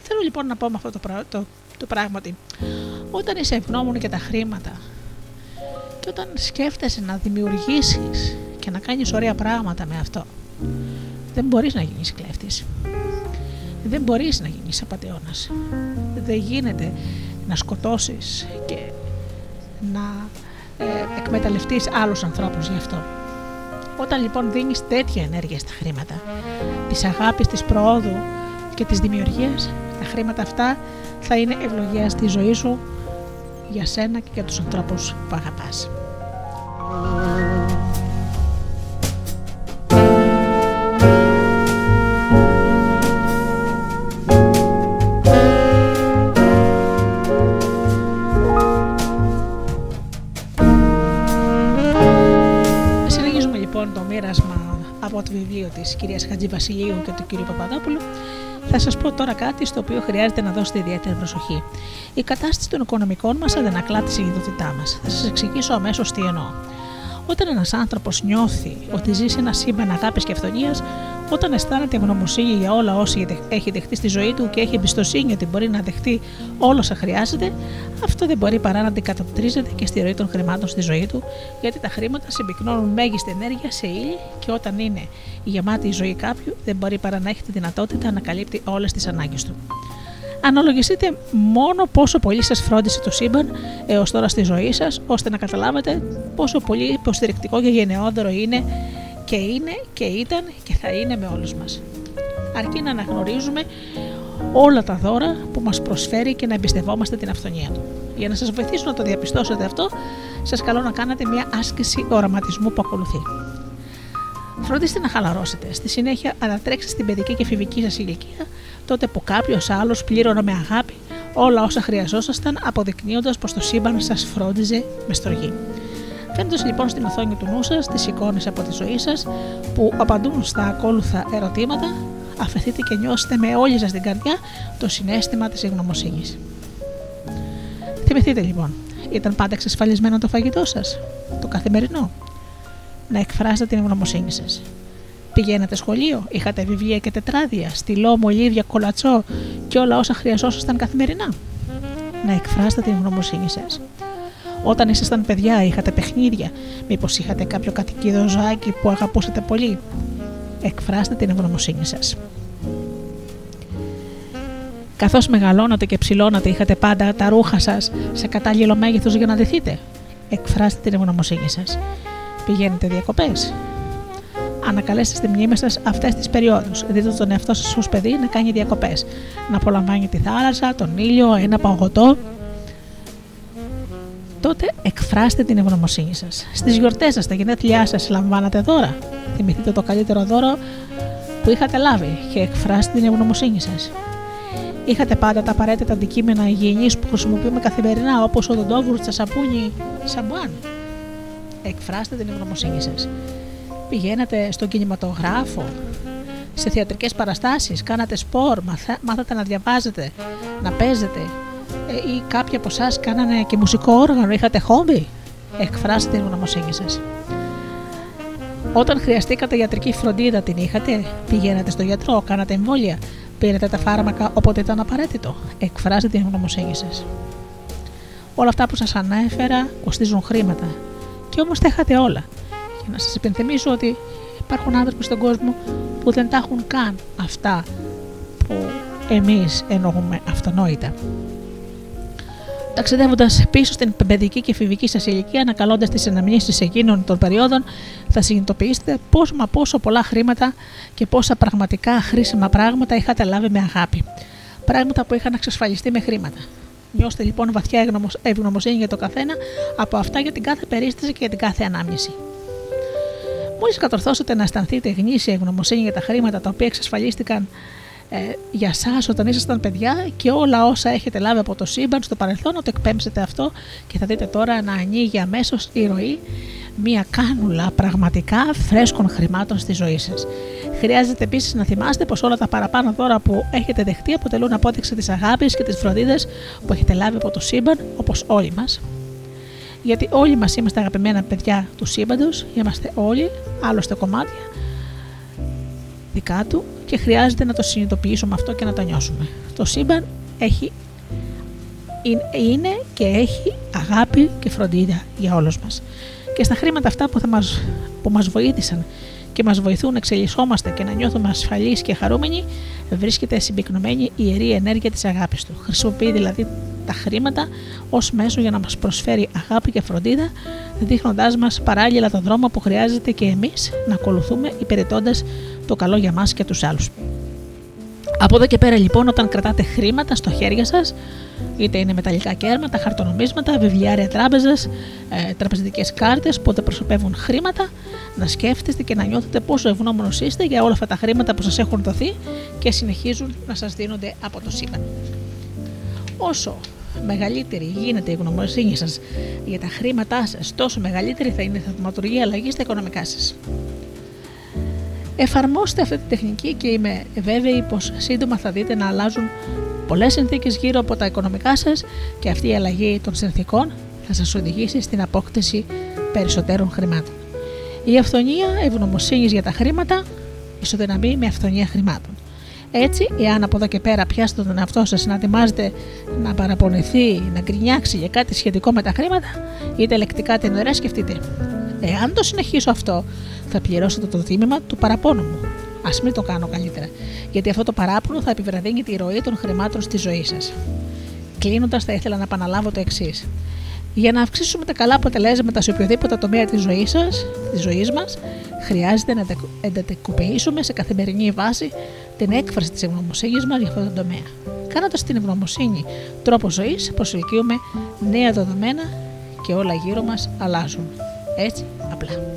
Θέλω λοιπόν να πω με αυτό το, το, το πράγμα ότι όταν είσαι ευγνώμων για τα χρήματα και όταν σκέφτεσαι να δημιουργήσεις και να κάνεις ωραία πράγματα με αυτό, δεν μπορείς να γίνεις κλέφτης. Δεν μπορείς να γίνεις απατεώνας. Δεν γίνεται να σκοτώσεις και να ε, εκμεταλλευτείς άλλους ανθρώπους γι' αυτό. Όταν λοιπόν δίνεις τέτοια ενέργεια στα χρήματα, της αγάπης, της προόδου και της δημιουργίας, τα χρήματα αυτά θα είναι ευλογία στη ζωή σου για σένα και για τους ανθρώπους που αγαπάς. Από το βιβλίο της κυρίας Χατζη Βασιλείου και του κυρίου Παπαδόπουλου, θα σας πω τώρα κάτι στο οποίο χρειάζεται να δώσετε ιδιαίτερη προσοχή. Η κατάσταση των οικονομικών μας αντανακλά τη συνειδητότητά μας. Θα σας εξηγήσω αμέσως τι εννοώ. Όταν ένας άνθρωπος νιώθει ότι ζει σε ένα σύμπαν αγάπης και αυθονίας, όταν αισθάνεται ευγνωμοσύνη για όλα όσοι έχει δεχτεί στη ζωή του και έχει εμπιστοσύνη ότι μπορεί να δεχτεί όλα όσα χρειάζεται, αυτό δεν μπορεί παρά να αντικατοπτρίζεται και στη ροή των χρημάτων στη ζωή του, γιατί τα χρήματα συμπυκνώνουν μέγιστη ενέργεια σε ύλη και όταν είναι γεμάτη η ζωή κάποιου, δεν μπορεί παρά να έχει τη δυνατότητα να καλύπτει όλες τις ανάγκες του. Αναλογιστείτε μόνο πόσο πολύ σας φρόντισε το σύμπαν έως τώρα στη ζωή σας, ώστε να καταλάβετε πόσο πολύ υποστηρικτικό και γενναιόδωρο είναι και είναι και ήταν και θα είναι με όλους μας. Αρκεί να αναγνωρίζουμε όλα τα δώρα που μας προσφέρει και να εμπιστευόμαστε την αυθονία του. Για να σας βοηθήσω να το διαπιστώσετε αυτό, σας καλώ να κάνετε μια άσκηση οραματισμού που ακολουθεί. Φροντίστε να χαλαρώσετε. Στη συνέχεια, ανατρέξτε στην παιδική και εφηβική σας ηλικία, τότε που κάποιος άλλος πλήρωνε με αγάπη όλα όσα χρειαζόσασταν, αποδεικνύοντας πως το σύμπαν σας φρόντιζε μες στοργή. Φαίνοντα λοιπόν στην οθόνη του νου σας τις εικόνες από τη ζωή σας που απαντούν στα ακόλουθα ερωτήματα, αφαιθείτε και νιώστε με όλη σας την καρδιά το συνέστημα της ευγνωμοσύνης. Θυμηθείτε λοιπόν, ήταν πάντα εξασφαλισμένο το φαγητό σας, το καθημερινό. Να εκφράσετε την ευγνωμοσύνη σας. Πηγαίνατε σχολείο, είχατε βιβλία και τετράδια, στυλό, μολύβια, κολατσό και όλα όσα χρειαζόσασταν καθημερινά; Να εκφράσετε την ευγνωμοσύνη σας. Όταν ήσασταν παιδιά, είχατε παιχνίδια, μήπως είχατε κάποιο κατοικίδο ζωάκι που αγαπούσατε πολύ; Εκφράστε την ευγνωμοσύνη σας. Καθώς μεγαλώνατε και ψηλώνατε, είχατε πάντα τα ρούχα σας σε κατάλληλο μέγεθος για να δεθείτε. Εκφράστε την ευγνωμοσύνη σας. Πηγαίνετε διακοπές; Ανακαλέστε στη μνήμη σας αυτές τις περιόδους. Δείτε τον εαυτό σας ως παιδί να κάνει διακοπές. Να απολαμβάνει τη θάλασσα, τον ήλιο, ένα παγωτό. Τότε εκφράστε την ευγνωμοσύνη σας. Στις γιορτές σας, στα γενέθλιά σας, λαμβάνατε δώρα. Θυμηθείτε το καλύτερο δώρο που είχατε λάβει και εκφράστε την ευγνωμοσύνη σας. Είχατε πάντα τα απαραίτητα αντικείμενα υγιεινής που χρησιμοποιούμε καθημερινά, όπως ο δοντόβουρτσα, σαπούνι, σαμπουάν. Εκφράστε την ευγνωμοσύνη σας. Πηγαίνατε στον κινηματογράφο, σε θεατρικές παραστάσεις, κάνατε σπορ, μάθατε να διαβάζετε, να παίζετε, ε, ή κάποιοι από εσάς κάνανε και μουσικό όργανο, είχατε χόμπι; Εκφράστε την ευγνωμοσύνη σας. Όταν χρειαστήκατε ιατρική φροντίδα, την είχατε, πηγαίνατε στο γιατρό, κάνατε εμβόλια, Πήρετε τα φάρμακα όποτε ήταν απαραίτητο. Εκφράζετε την ευγνωμοσύνη σας. Όλα αυτά που σας ανέφερα κοστίζουν χρήματα. Και όμως τα είχατε όλα. Για να σας υπενθυμίσω ότι υπάρχουν άνθρωποι στον κόσμο που δεν τα έχουν καν αυτά που εμείς εννοούμε αυτονόητα. Ταξιδεύοντας πίσω στην παιδική και εφηβική σας ηλικία, ανακαλώντας τις αναμνήσεις εκείνων των περίοδων, θα συνειδητοποιήσετε πόσο μα πόσο πολλά χρήματα και πόσα πραγματικά χρήσιμα πράγματα είχατε λάβει με αγάπη. Πράγματα που είχαν εξασφαλιστεί με χρήματα. Νιώστε λοιπόν βαθιά ευγνωμοσύνη για το καθένα από αυτά για την κάθε περίσταση και για την κάθε ανάμνηση. Μόλις κατορθώσετε να αισθανθείτε γνήσια ευγνωμοσύνη για τα χρήματα τα οποία εξασφαλίστηκαν ε, για εσά όταν ήσασταν παιδιά και όλα όσα έχετε λάβει από το σύμπαν στο παρελθόν, να το εκπέμψετε αυτό και θα δείτε τώρα να ανοίγει αμέσως η ροή μια κάνουλα πραγματικά φρέσκων χρημάτων στη ζωή σας. Χρειάζεται επίσης να θυμάστε πως όλα τα παραπάνω δώρα που έχετε δεχτεί αποτελούν απόδειξη της αγάπης και της φροντίδας που έχετε λάβει από το σύμπαν, όπως όλοι μας. Γιατί όλοι μας είμαστε αγαπημένα παιδιά του σύμπαντος, είμαστε όλοι, άλλωστε κομμάτια δικά του και χρειάζεται να το συνειδητοποιήσουμε αυτό και να το νιώσουμε. Το σύμπαν έχει, είναι και έχει αγάπη και φροντίδα για όλους μας. Και στα χρήματα αυτά που, θα μας, που μας βοήθησαν και μας βοηθούν να εξελισσόμαστε και να νιώθουμε ασφαλείς και χαρούμενοι, βρίσκεται συμπυκνωμένη η ιερή ενέργεια της αγάπης του. Χρησιμοποιεί δηλαδή τα χρήματα ως μέσο για να μας προσφέρει αγάπη και φροντίδα, δείχνοντάς μας παράλληλα τον δρόμο που χρειάζεται και εμείς να ακολουθούμε υπηρετώντας το καλό για μας και τους άλλους. Από εδώ και πέρα λοιπόν όταν κρατάτε χρήματα στο χέρια σας, είτε είναι μεταλλικά κέρματα, χαρτονομίσματα, βιβλιάρια τράπεζας, ε, τραπεζικές κάρτες που προσωπεύουν χρήματα, να σκέφτεστε και να νιώθετε πόσο ευγνώμονος είστε για όλα αυτά τα χρήματα που σας έχουν δοθεί και συνεχίζουν να σας δίνονται από το σύμπαν. Όσο μεγαλύτερη γίνεται η γνωμοσύνη σας για τα χρήματά σας, τόσο μεγαλύτερη θα είναι η θαυματουργή αλλαγή στα οικονομικά σας. Εφαρμόστε αυτή τη τεχνική και είμαι βέβαιη πως σύντομα θα δείτε να αλλάζουν πολλές συνθήκες γύρω από τα οικονομικά σας και αυτή η αλλαγή των συνθήκων θα σας οδηγήσει στην απόκτηση περισσότερων χρημάτων. Η αυθονία ευγνωμοσύνης για τα χρήματα ισοδυναμεί με αυθονία χρημάτων. Έτσι, εάν από εδώ και πέρα πιάσετε τον εαυτό σας να ετοιμάζετε να παραπονεθεί, να γκρινιάξει για κάτι σχετικό με τα χρήματα, είτε λεκτικά την ωραία, σκεφτείτε. Εάν το συνεχίσω αυτό, θα πληρώσετε το τίμημα του παραπώνου μου. Α μην το κάνω καλύτερα, γιατί αυτό το παράπονο θα επιβραδύνει τη ροή των χρημάτων στη ζωή σας. Κλείνοντας, θα ήθελα να επαναλάβω το εξής. Για να αυξήσουμε τα καλά αποτελέσματα σε οποιοδήποτε τομέα της ζωής σας, της ζωής μας, χρειάζεται να εντατικοποιήσουμε σε καθημερινή βάση την έκφραση της ευγνωμοσύνης μας για αυτό το τομέα. Κάνοντας την ευγνωμοσύνη τρόπο ζωής, προσελκύουμε νέα δεδομένα και όλα γύρω μας αλλάζουν. Έτσι απλά.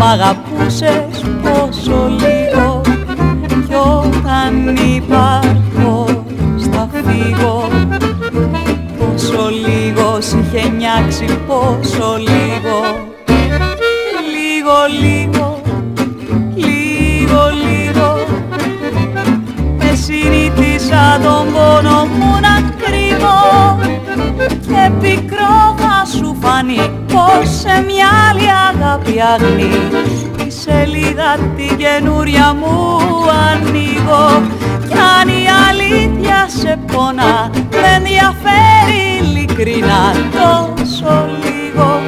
Μ' αγαπούσες πόσο λίγο κι όταν υπάρχω στα φύγω. Πόσο λίγο είχε νιάξει πόσο λίγο. Λίγο λίγο λίγο λίγο. Με συνήθισα τον πόνο μου να κρύβω και πικρό θα σου φανεί πως σε μια άλλη αγάπη αγνή τη σελίδα την καινούρια μου ανοίγω. Κι αν η αλήθεια σε πονά με ενδιαφέρει ειλικρινά τόσο λίγο,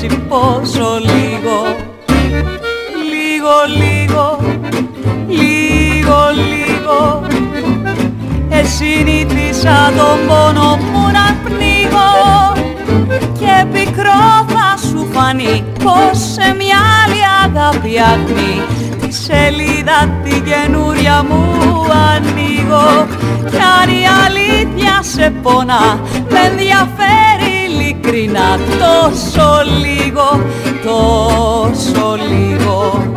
νιάξει, πόσο λίγο Λίγο, λίγο, λίγο, λίγο Εσυνήθισα τον πόνο μου να πνίγω. Και πικρό θα σου φανεί πως σε μια άλλη αγάπη αγνή Τη σελίδα την καινούρια μου ανοίγω. Κι αν η αλήθεια σε πονά με ενδιαφέρει ειλικρινά τόσο λίγο, τόσο λίγο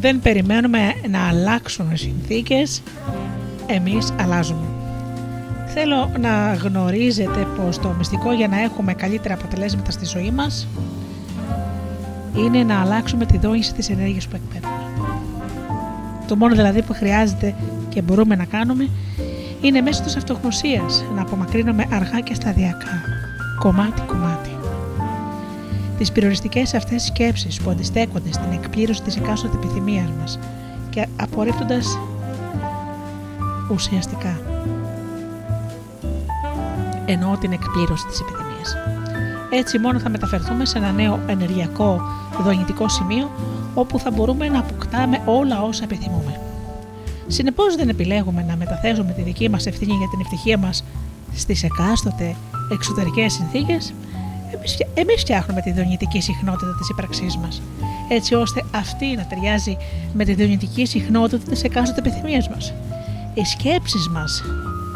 δεν περιμένουμε να αλλάξουν οι συνθήκες, εμείς αλλάζουμε. Θέλω να γνωρίζετε πως το μυστικό για να έχουμε καλύτερα αποτελέσματα στη ζωή μας είναι να αλλάξουμε τη δόνηση της ενέργειας που εκπέμπουμε. Το μόνο δηλαδή που χρειάζεται και μπορούμε να κάνουμε είναι μέσω της αυτογνωσίας να απομακρύνουμε αργά και σταδιακά, κομμάτι-κομμάτι. Τις περιοριστικές αυτές σκέψεις που αντιστέκονται στην εκπλήρωση της εκάστοτε επιθυμίας μας και απορρίπτοντας ουσιαστικά εννοώ την εκπλήρωση της επιθυμίας. Έτσι μόνο θα μεταφερθούμε σε ένα νέο ενεργειακό δονητικό σημείο όπου θα μπορούμε να αποκτάμε όλα όσα επιθυμούμε. Συνεπώς δεν επιλέγουμε να μεταθέσουμε τη δική μας ευθύνη για την ευτυχία μας στις εκάστοτε εξωτερικές συνθήκες, εμείς φτιάχνουμε τη δονητική συχνότητα της ύπαρξής μας, έτσι ώστε αυτή να ταιριάζει με τη δονητική συχνότητα της εκάστοτε επιθυμίας μας. Οι σκέψεις μας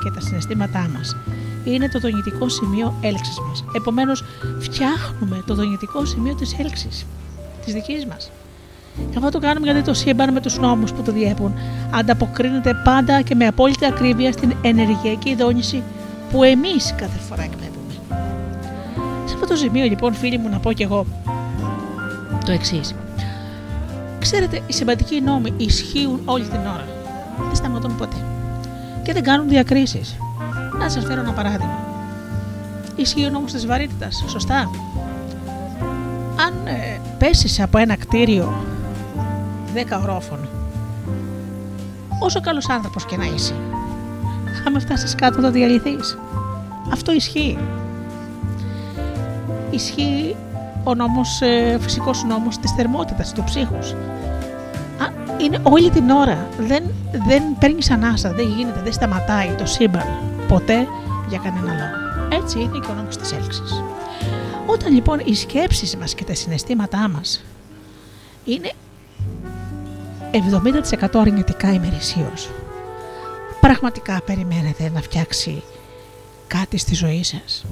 και τα συναισθήματά μας είναι το δονητικό σημείο έλξης μας. Επομένως, φτιάχνουμε το δονητικό σημείο της έλξης της δικής μας. Και αυτό το κάνουμε γιατί το σύμπαν με τους νόμους που το διέπουν ανταποκρίνεται πάντα και με απόλυτη ακρίβεια στην ενεργειακή δόνηση που εμείς κάθε φορά εκπέμπουμε. Σε αυτό το σημείο λοιπόν φίλοι μου να πω κι εγώ το εξής. Ξέρετε, οι συμπαντικοί νόμοι ισχύουν όλη την ώρα. Δεν σταματούν ποτέ. Και δεν κάνουν διακρίσεις. Να σας φέρω ένα παράδειγμα. Ισχύει ο νόμος της βαρύτητας, σωστά; Αν ε, πέσεις από ένα κτίριο 10 ορόφων. Όσο καλός άνθρωπος και να είσαι. Άμα φτάσεις κάτω θα διαλυθείς. Αυτό ισχύει. Ισχύει ο νόμος, ε, φυσικός νόμος της θερμότητας, του ψύχους. είναι όλη την ώρα. Δεν, δεν παίρνεις ανάσα, δεν γίνεται, δεν σταματάει το σύμπαν ποτέ για κανένα λόγο. Έτσι είναι και ο νόμος της έλξης. Όταν λοιπόν οι σκέψεις μας και τα συναισθήματά μας είναι 70% αρνητικά ημερησίως. Πραγματικά περιμένετε να φτιάξει κάτι στη ζωή σας;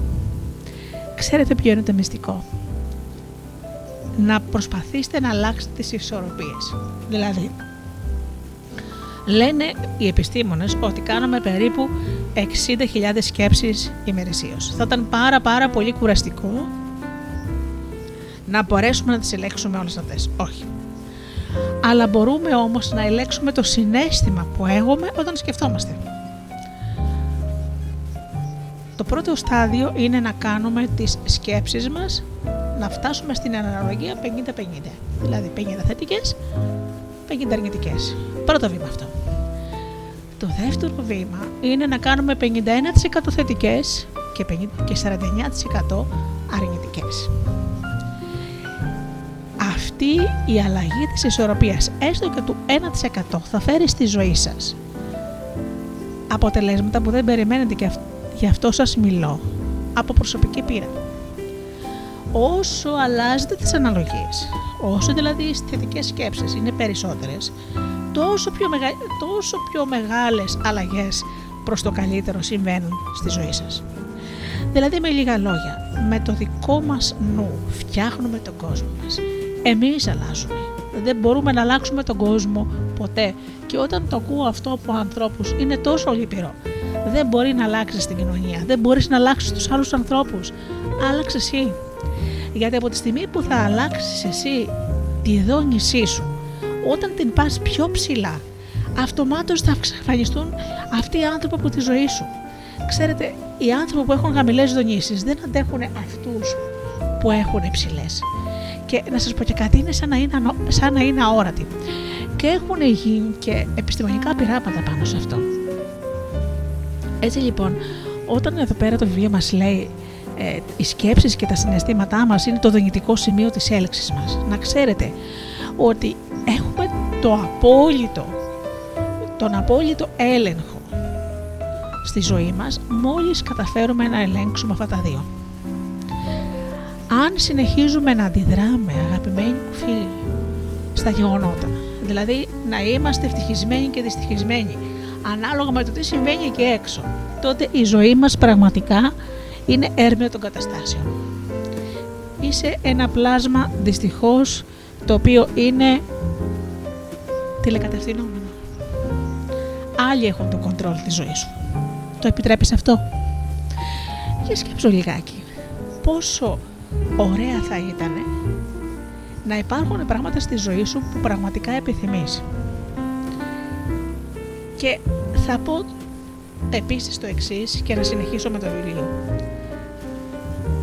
Ξέρετε ποιο είναι το μυστικό; Να προσπαθήσετε να αλλάξετε τις ισορροπίες. Δηλαδή, λένε οι επιστήμονες ότι κάνουμε περίπου 60.000 σκέψεις ημερησίως. Θα ήταν πάρα πάρα πολύ κουραστικό να μπορέσουμε να τις ελέγξουμε όλες αυτές. Όχι αλλά μπορούμε όμως να ελέγξουμε το συνέστημα που έχουμε όταν σκεφτόμαστε. Το πρώτο στάδιο είναι να κάνουμε τις σκέψεις μας να φτάσουμε στην αναλογία 50-50. Δηλαδή 50 θετικές, 50 αρνητικές. Πρώτο βήμα αυτό. Το δεύτερο βήμα είναι να κάνουμε 51% θετικές και 49% αρνητικές αυτή η αλλαγή της ισορροπίας έστω και του 1% θα φέρει στη ζωή σας αποτελέσματα που δεν περιμένετε και γι' αυτό σας μιλώ από προσωπική πείρα. Όσο αλλάζετε τις αναλογίες, όσο δηλαδή οι θετικές σκέψεις είναι περισσότερες, τόσο πιο, μεγα... τόσο πιο μεγάλες αλλαγές προς το καλύτερο συμβαίνουν στη ζωή σας. Δηλαδή με λίγα λόγια, με το δικό μας νου φτιάχνουμε τον κόσμο μας εμείς αλλάζουμε. Δεν μπορούμε να αλλάξουμε τον κόσμο ποτέ. Και όταν το ακούω αυτό από ανθρώπους είναι τόσο λυπηρό. Δεν μπορεί να αλλάξεις την κοινωνία. Δεν μπορείς να αλλάξεις τους άλλους ανθρώπους. Άλλαξε εσύ. Γιατί από τη στιγμή που θα αλλάξεις εσύ τη δόνησή σου, όταν την πας πιο ψηλά, αυτομάτως θα εξαφανιστούν αυτοί οι άνθρωποι από τη ζωή σου. Ξέρετε, οι άνθρωποι που έχουν χαμηλές δονήσεις δεν αντέχουν αυτούς που έχουν υψηλές. Και να σας πω και κάτι, είναι σαν να είναι, σαν να είναι αόρατοι. Και έχουν γίνει και επιστημονικά πειράματα πάνω σε αυτό. Έτσι λοιπόν, όταν εδώ πέρα το βιβλίο μας λέει ε, οι σκέψεις και τα συναισθήματά μας είναι το δονητικό σημείο της έλξης μας. Να ξέρετε ότι έχουμε το απόλυτο, τον απόλυτο έλεγχο στη ζωή μας μόλις καταφέρουμε να ελέγξουμε αυτά τα δύο αν συνεχίζουμε να αντιδράμε, αγαπημένοι μου φίλοι, στα γεγονότα, δηλαδή να είμαστε ευτυχισμένοι και δυστυχισμένοι, ανάλογα με το τι συμβαίνει εκεί έξω, τότε η ζωή μας πραγματικά είναι έρμεο των καταστάσεων. Είσαι ένα πλάσμα δυστυχώς το οποίο είναι τηλεκατευθυνόμενο. Άλλοι έχουν το κοντρόλ της ζωής σου. Το επιτρέπεις αυτό; Και σκέψω λιγάκι. Πόσο ωραία θα ήταν να υπάρχουν πράγματα στη ζωή σου που πραγματικά επιθυμείς. Και θα πω επίσης το εξής και να συνεχίσω με το βιβλίο.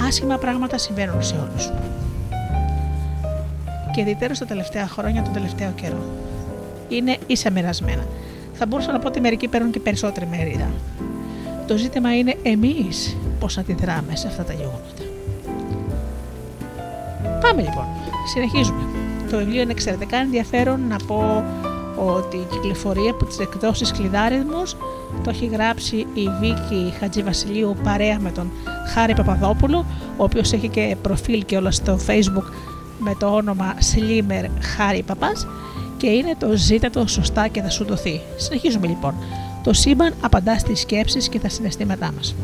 Άσχημα πράγματα συμβαίνουν σε όλους. Και ιδιαίτερα στα τελευταία χρόνια, τον τελευταίο καιρό. Είναι ίσα μοιρασμένα. Θα μπορούσα να πω ότι μερικοί παίρνουν και περισσότερη μερίδα. Το ζήτημα είναι εμείς πώς αντιδράμε σε αυτά τα γεγονότα. Πάμε λοιπόν, συνεχίζουμε. Το βιβλίο είναι εξαιρετικά ενδιαφέρον να πω ότι η κυκλοφορία από τις εκδόσεις Κλειδάριθμος το έχει γράψει η Βίκη Χατζηβασιλείου παρέα με τον Χάρη Παπαδόπουλο, ο οποίος έχει και προφίλ και όλα στο facebook με το όνομα Slimmer Χάρη Παπάς και είναι το «Ζήτα το σωστά και θα σου δοθεί». Συνεχίζουμε λοιπόν. Το σύμπαν απαντά στις σκέψεις και τα συναισθήματά μας.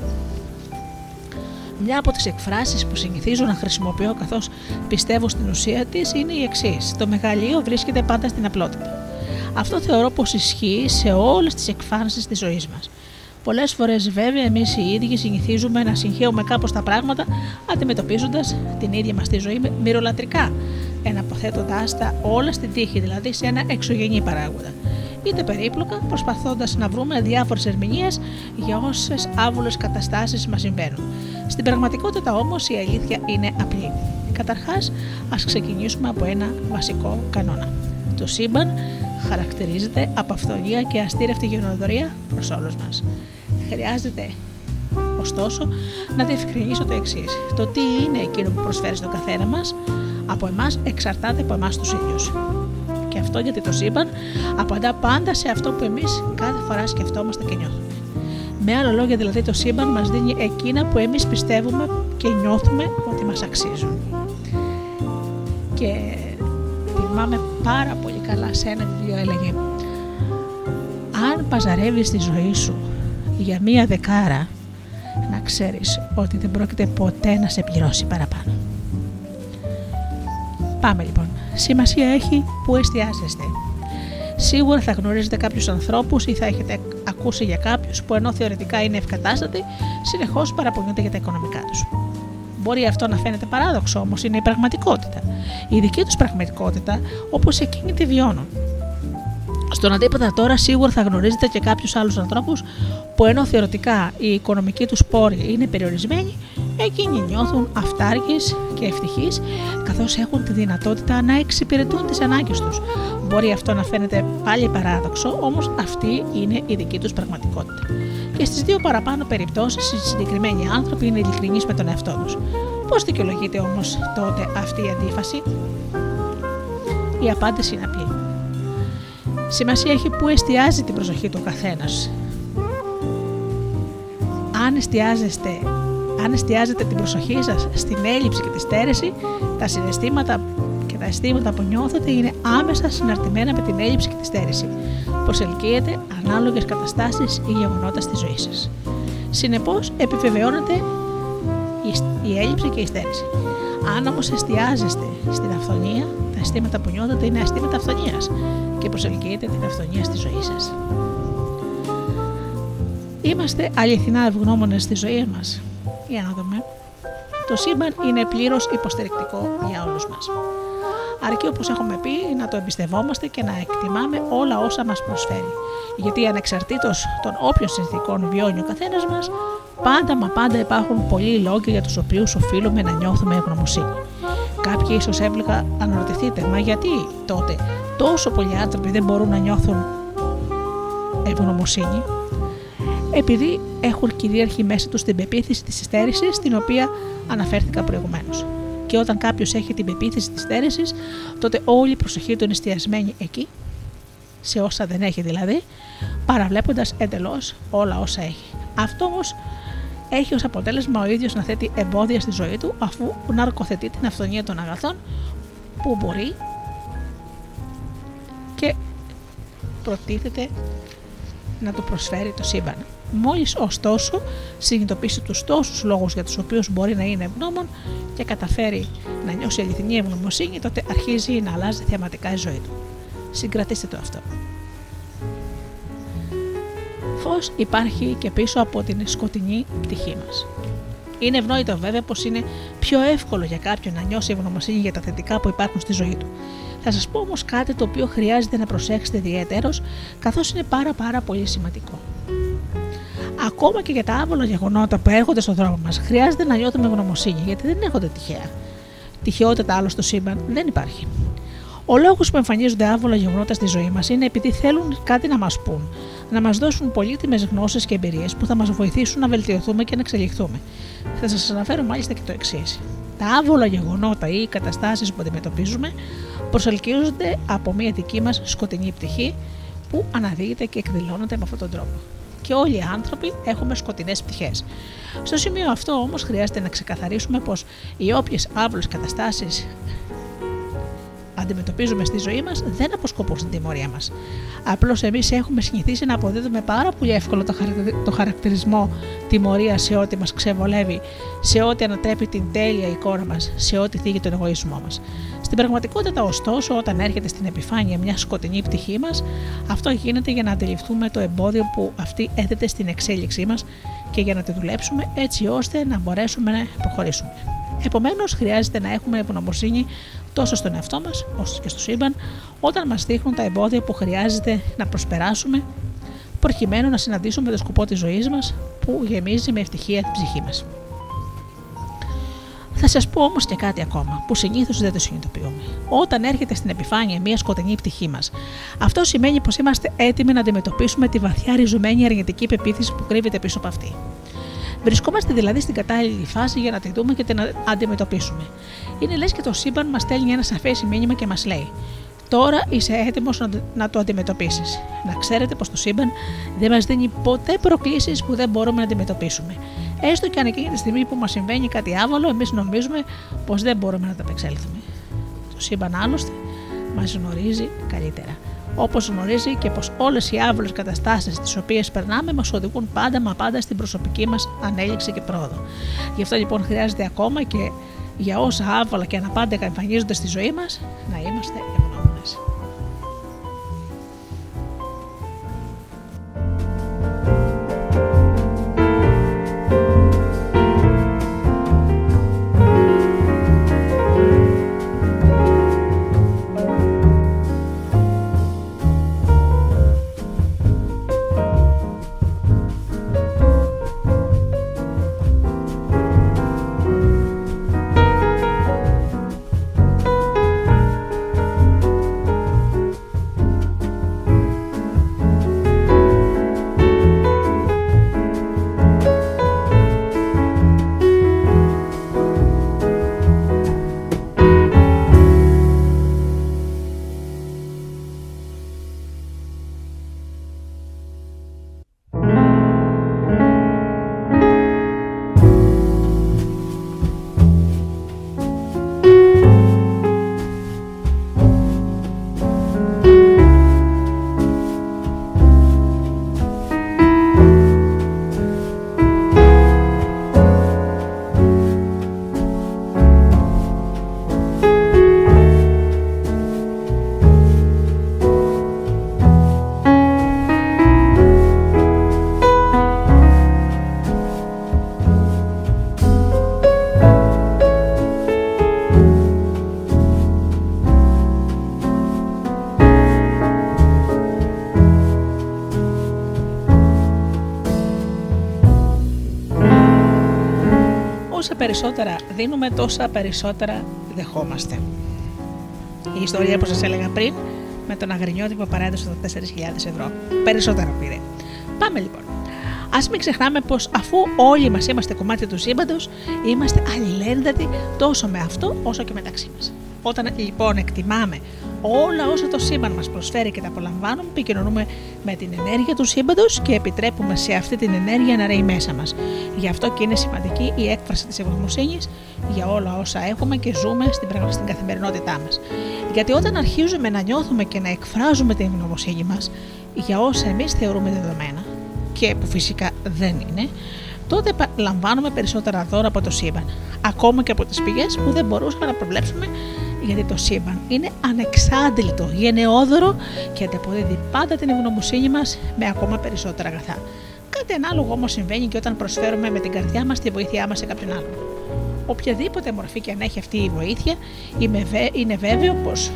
Μια από τις εκφράσεις που συνηθίζω να χρησιμοποιώ καθώς πιστεύω στην ουσία της είναι η εξής: Το μεγαλείο βρίσκεται πάντα στην απλότητα. Αυτό θεωρώ πως ισχύει σε όλες τις εκφάνσεις της ζωής μας. Πολλές φορές, βέβαια, εμείς οι ίδιοι συνηθίζουμε να συγχαίουμε κάπως τα πράγματα, αντιμετωπίζοντας την ίδια μας τη ζωή μυρολατρικά, εναποθέτοντάς τα όλα στην τύχη, δηλαδή σε ένα εξωγενή παράγοντα. Είτε περίπλοκα, προσπαθώντας να βρούμε διάφορες ερμηνείες για όσες άβουλε καταστάσεις μας συμβαίνουν. Στην πραγματικότητα όμως η αλήθεια είναι απλή. Καταρχάς, ας ξεκινήσουμε από ένα βασικό κανόνα. Το σύμπαν χαρακτηρίζεται από αυθονία και αστήρευτη γενοδορία προς όλους μας. Χρειάζεται ωστόσο να διευκρινίσω το εξής. Το τι είναι εκείνο που προσφέρει στον καθένα μας από εμάς εξαρτάται από εμάς τους ίδιους. Και αυτό γιατί το σύμπαν απαντά πάντα σε αυτό που εμείς κάθε φορά σκεφτόμαστε και νιώθουμε. Με άλλα λόγια, δηλαδή, το σύμπαν μας δίνει εκείνα που εμείς πιστεύουμε και νιώθουμε ότι μας αξίζουν. Και θυμάμαι πάρα πολύ καλά σε ένα βιβλίο έλεγε αν παζαρεύεις τη ζωή σου για μία δεκάρα να ξέρεις ότι δεν πρόκειται ποτέ να σε πληρώσει παραπάνω. Πάμε λοιπόν. Σημασία έχει που εστιάζεστε. Σίγουρα θα γνωρίζετε κάποιους ανθρώπους ή θα έχετε ακούσει για κάποιους που ενώ θεωρητικά είναι ευκατάστατοι, συνεχώς παραπονιούνται για τα οικονομικά τους. Μπορεί αυτό να φαίνεται παράδοξο, όμως είναι η πραγματικότητα. Η δική τους πραγματικότητα, όπως εκείνη τη βιώνουν. Στον αντίποδα τώρα σίγουρα θα γνωρίζετε και κάποιους άλλους ανθρώπους που ενώ θεωρητικά οι οικονομικοί τους πόροι είναι περιορισμένοι, εκείνοι νιώθουν αυτάργοι και ευτυχείς καθώς έχουν τη δυνατότητα να εξυπηρετούν τις ανάγκες τους. Μπορεί αυτό να φαίνεται πάλι παράδοξο, όμως αυτή είναι η δική τους πραγματικότητα. Και στις δύο παραπάνω περιπτώσεις οι συγκεκριμένοι άνθρωποι είναι ειλικρινείς με τον εαυτό τους. Πώς δικαιολογείται όμως τότε αυτή η αντίφαση, η απάντηση είναι απλή. Σημασία έχει που εστιάζει την προσοχή του καθένας. Αν εστιάζεστε αν εστιάζετε την προσοχή σας στην έλλειψη και τη στέρεση, τα συναισθήματα και τα αισθήματα που νιώθετε είναι άμεσα συναρτημένα με την έλλειψη και τη στέρηση. Προσελκύετε ανάλογες καταστάσεις ή γεγονότα στη ζωή σας. Συνεπώς, επιβεβαιώνεται η έλλειψη και η στέρηση. Αν όμως εστιάζεστε στην αυθονία, τα αισθήματα που νιώθετε είναι αισθήματα αυθονίας και προσελκύετε την αυθονία στη ζωή σας. Είμαστε αληθινά ευγνώμονες στη ζωή μας. Για να δούμε. Το σύμπαν είναι πλήρως υποστηρικτικό για όλους μας. Αρκεί όπως έχουμε πει να το εμπιστευόμαστε και να εκτιμάμε όλα όσα μας προσφέρει. Γιατί ανεξαρτήτως των όποιων συνθήκων βιώνει ο καθένας μας, πάντα μα πάντα υπάρχουν πολλοί λόγοι για τους οποίους οφείλουμε να νιώθουμε ευγνωμοσύνη. Κάποιοι ίσως έβλεπα αναρωτηθείτε, μα γιατί τότε τόσο πολλοί άνθρωποι δεν μπορούν να νιώθουν ευγνωμοσύνη επειδή έχουν κυρίαρχη μέσα τους την πεποίθηση της υστέρησης, την οποία αναφέρθηκα προηγουμένως. Και όταν κάποιος έχει την πεποίθηση της στέρηση, τότε όλη η προσοχή του είναι εστιασμένη εκεί, σε όσα δεν έχει δηλαδή, παραβλέποντας εντελώς όλα όσα έχει. Αυτό όμως έχει ως αποτέλεσμα ο ίδιος να θέτει εμπόδια στη ζωή του, αφού ναρκοθετεί την αυθονία των αγαθών που μπορεί και προτίθεται να του προσφέρει το σύμπαν. Μόλις ωστόσο συνειδητοποιήσει τους τόσους λόγους για τους οποίους μπορεί να είναι ευγνώμων και καταφέρει να νιώσει αληθινή ευγνωμοσύνη, τότε αρχίζει να αλλάζει θεαματικά η ζωή του. Συγκρατήστε το αυτό. Φως υπάρχει και πίσω από την σκοτεινή πτυχή μας. Είναι ευνόητο βέβαια πως είναι πιο εύκολο για κάποιον να νιώσει ευγνωμοσύνη για τα θετικά που υπάρχουν στη ζωή του. Θα σας πω όμως κάτι το οποίο χρειάζεται να προσέξετε ιδιαίτερω, καθώς είναι πάρα πάρα πολύ σημαντικό. Ακόμα και για τα άβολα γεγονότα που έρχονται στον δρόμο μας, χρειάζεται να νιώθουμε ευγνωμοσύνη, γιατί δεν έρχονται τυχαία. Τυχαιότητα άλλο στο σύμπαν δεν υπάρχει. Ο λόγος που εμφανίζονται άβολα γεγονότα στη ζωή μας είναι επειδή θέλουν κάτι να μας πούν, να μας δώσουν πολύτιμες γνώσεις και εμπειρίες που θα μας βοηθήσουν να βελτιωθούμε και να εξελιχθούμε. Θα σας αναφέρω μάλιστα και το εξής. Τα άβολα γεγονότα ή οι καταστάσεις που αντιμετωπίζουμε προσελκύονται από μια δική μας σκοτεινή πτυχή που αναδύεται και εκδηλώνεται με αυτόν τον τρόπο. Και όλοι οι άνθρωποι έχουμε σκοτεινές πτυχές. Στο σημείο αυτό όμως χρειάζεται να ξεκαθαρίσουμε πως οι όποιες άβολες καταστάσεις αντιμετωπίζουμε στη ζωή μας δεν αποσκοπούν στην τιμωρία μας. Απλώς εμείς έχουμε συνηθίσει να αποδίδουμε πάρα πολύ εύκολο το χαρακτηρισμό τιμωρία σε ό,τι μας ξεβολεύει, σε ό,τι ανατρέπει την τέλεια εικόνα μας, σε ό,τι θίγει τον εγωισμό μας. Στην πραγματικότητα, ωστόσο, όταν έρχεται στην επιφάνεια μια σκοτεινή πτυχή μας, αυτό γίνεται για να αντιληφθούμε το εμπόδιο που αυτή έθετε στην εξέλιξή μας και για να τη δουλέψουμε έτσι ώστε να μπορέσουμε να προχωρήσουμε. Επομένως, χρειάζεται να έχουμε ευγνωμοσύνη τόσο στον εαυτό μας όσο και στο σύμπαν όταν μας δείχνουν τα εμπόδια που χρειάζεται να προσπεράσουμε προκειμένου να συναντήσουμε το σκοπό της ζωής μας που γεμίζει με ευτυχία την ψυχή μας. Θα σας πω όμως και κάτι ακόμα που συνήθως δεν το συνειδητοποιούμε. Όταν έρχεται στην επιφάνεια μια σκοτεινή πτυχή μας, αυτό σημαίνει πως είμαστε έτοιμοι να αντιμετωπίσουμε τη βαθιά ριζωμένη αρνητική πεποίθηση που κρύβεται πίσω από αυτή. Βρισκόμαστε δηλαδή στην κατάλληλη φάση για να τη δούμε και την αντιμετωπίσουμε. Είναι λες και το σύμπαν μας στέλνει ένα σαφέ μήνυμα και μας λέει: Τώρα είσαι έτοιμος να το αντιμετωπίσεις. Να ξέρετε πως το σύμπαν δεν μας δίνει ποτέ προκλήσεις που δεν μπορούμε να αντιμετωπίσουμε. Έστω και αν εκείνη τη στιγμή που μας συμβαίνει κάτι άβολο, εμείς νομίζουμε πως δεν μπορούμε να τα απεξέλθουμε. Το σύμπαν άλλωστε μας γνωρίζει καλύτερα όπως γνωρίζει και πως όλες οι άβολες καταστάσεις τις οποίες περνάμε μας οδηγούν πάντα μα πάντα στην προσωπική μας ανέλυξη και πρόοδο. Γι' αυτό λοιπόν χρειάζεται ακόμα και για όσα άβολα και αναπάντεχα εμφανίζονται στη ζωή μας να είμαστε περισσότερα δίνουμε, τόσα περισσότερα δεχόμαστε. Η ιστορία που σας έλεγα πριν με τον Αγρινιώτη που παρέδωσε τα 4.000 ευρώ. Περισσότερα πήρε. Πάμε λοιπόν. Α μην ξεχνάμε πως αφού όλοι μας είμαστε κομμάτι του σύμπαντος, είμαστε αλληλένδετοι τόσο με αυτό όσο και μεταξύ μας. Όταν λοιπόν εκτιμάμε όλα όσα το σύμπαν μας προσφέρει και τα απολαμβάνουμε, επικοινωνούμε με την ενέργεια του σύμπαντος και επιτρέπουμε σε αυτή την ενέργεια να ρέει μέσα μας. Γι' αυτό και είναι σημαντική η έκφραση της ευγνωμοσύνης για όλα όσα έχουμε και ζούμε στην, στην καθημερινότητά μας. Γιατί όταν αρχίζουμε να νιώθουμε και να εκφράζουμε την ευγνωμοσύνη μας για όσα εμείς θεωρούμε δεδομένα, και που φυσικά δεν είναι, τότε λαμβάνουμε περισσότερα δώρα από το σύμπαν, ακόμα και από τις πηγές που δεν μπορούσαμε να προβλέψουμε γιατί το σύμπαν είναι ανεξάντλητο, γενναιόδωρο και ανταποδίδει πάντα την ευγνωμοσύνη μας με ακόμα περισσότερα αγαθά. Κάτι ανάλογο όμως συμβαίνει και όταν προσφέρουμε με την καρδιά μας τη βοήθειά μας σε κάποιον άλλον. Οποιαδήποτε μορφή και αν έχει αυτή η βοήθεια, είναι βέβαιο πως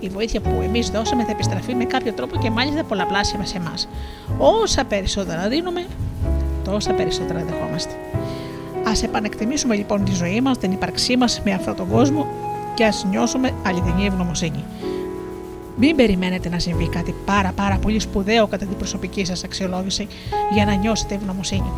η βοήθεια που εμείς δώσαμε θα επιστραφεί με κάποιο τρόπο και μάλιστα πολλαπλάσια σε εμάς. Όσα περισσότερα δίνουμε, τόσα περισσότερα δεχόμαστε. Α επανεκτιμήσουμε λοιπόν τη ζωή μας, την ύπαρξή μας με αυτόν τον κόσμο και ας νιώσουμε αληθινή ευγνωμοσύνη. Μην περιμένετε να συμβεί κάτι πάρα πάρα πολύ σπουδαίο κατά την προσωπική σας αξιολόγηση για να νιώσετε ευγνωμοσύνη.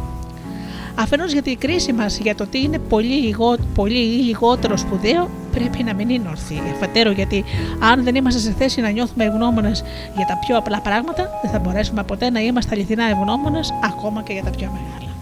Αφενός γιατί η κρίση μας για το τι είναι πολύ, λιγό, πολύ ή λιγότερο σπουδαίο πρέπει να μην είναι ορθή. Εφατέρω γιατί αν δεν είμαστε σε θέση να νιώθουμε ευγνώμονες για τα πιο απλά πράγματα, δεν θα μπορέσουμε ποτέ να είμαστε αληθινά ευγνώμονες ακόμα και για τα πιο μεγάλα.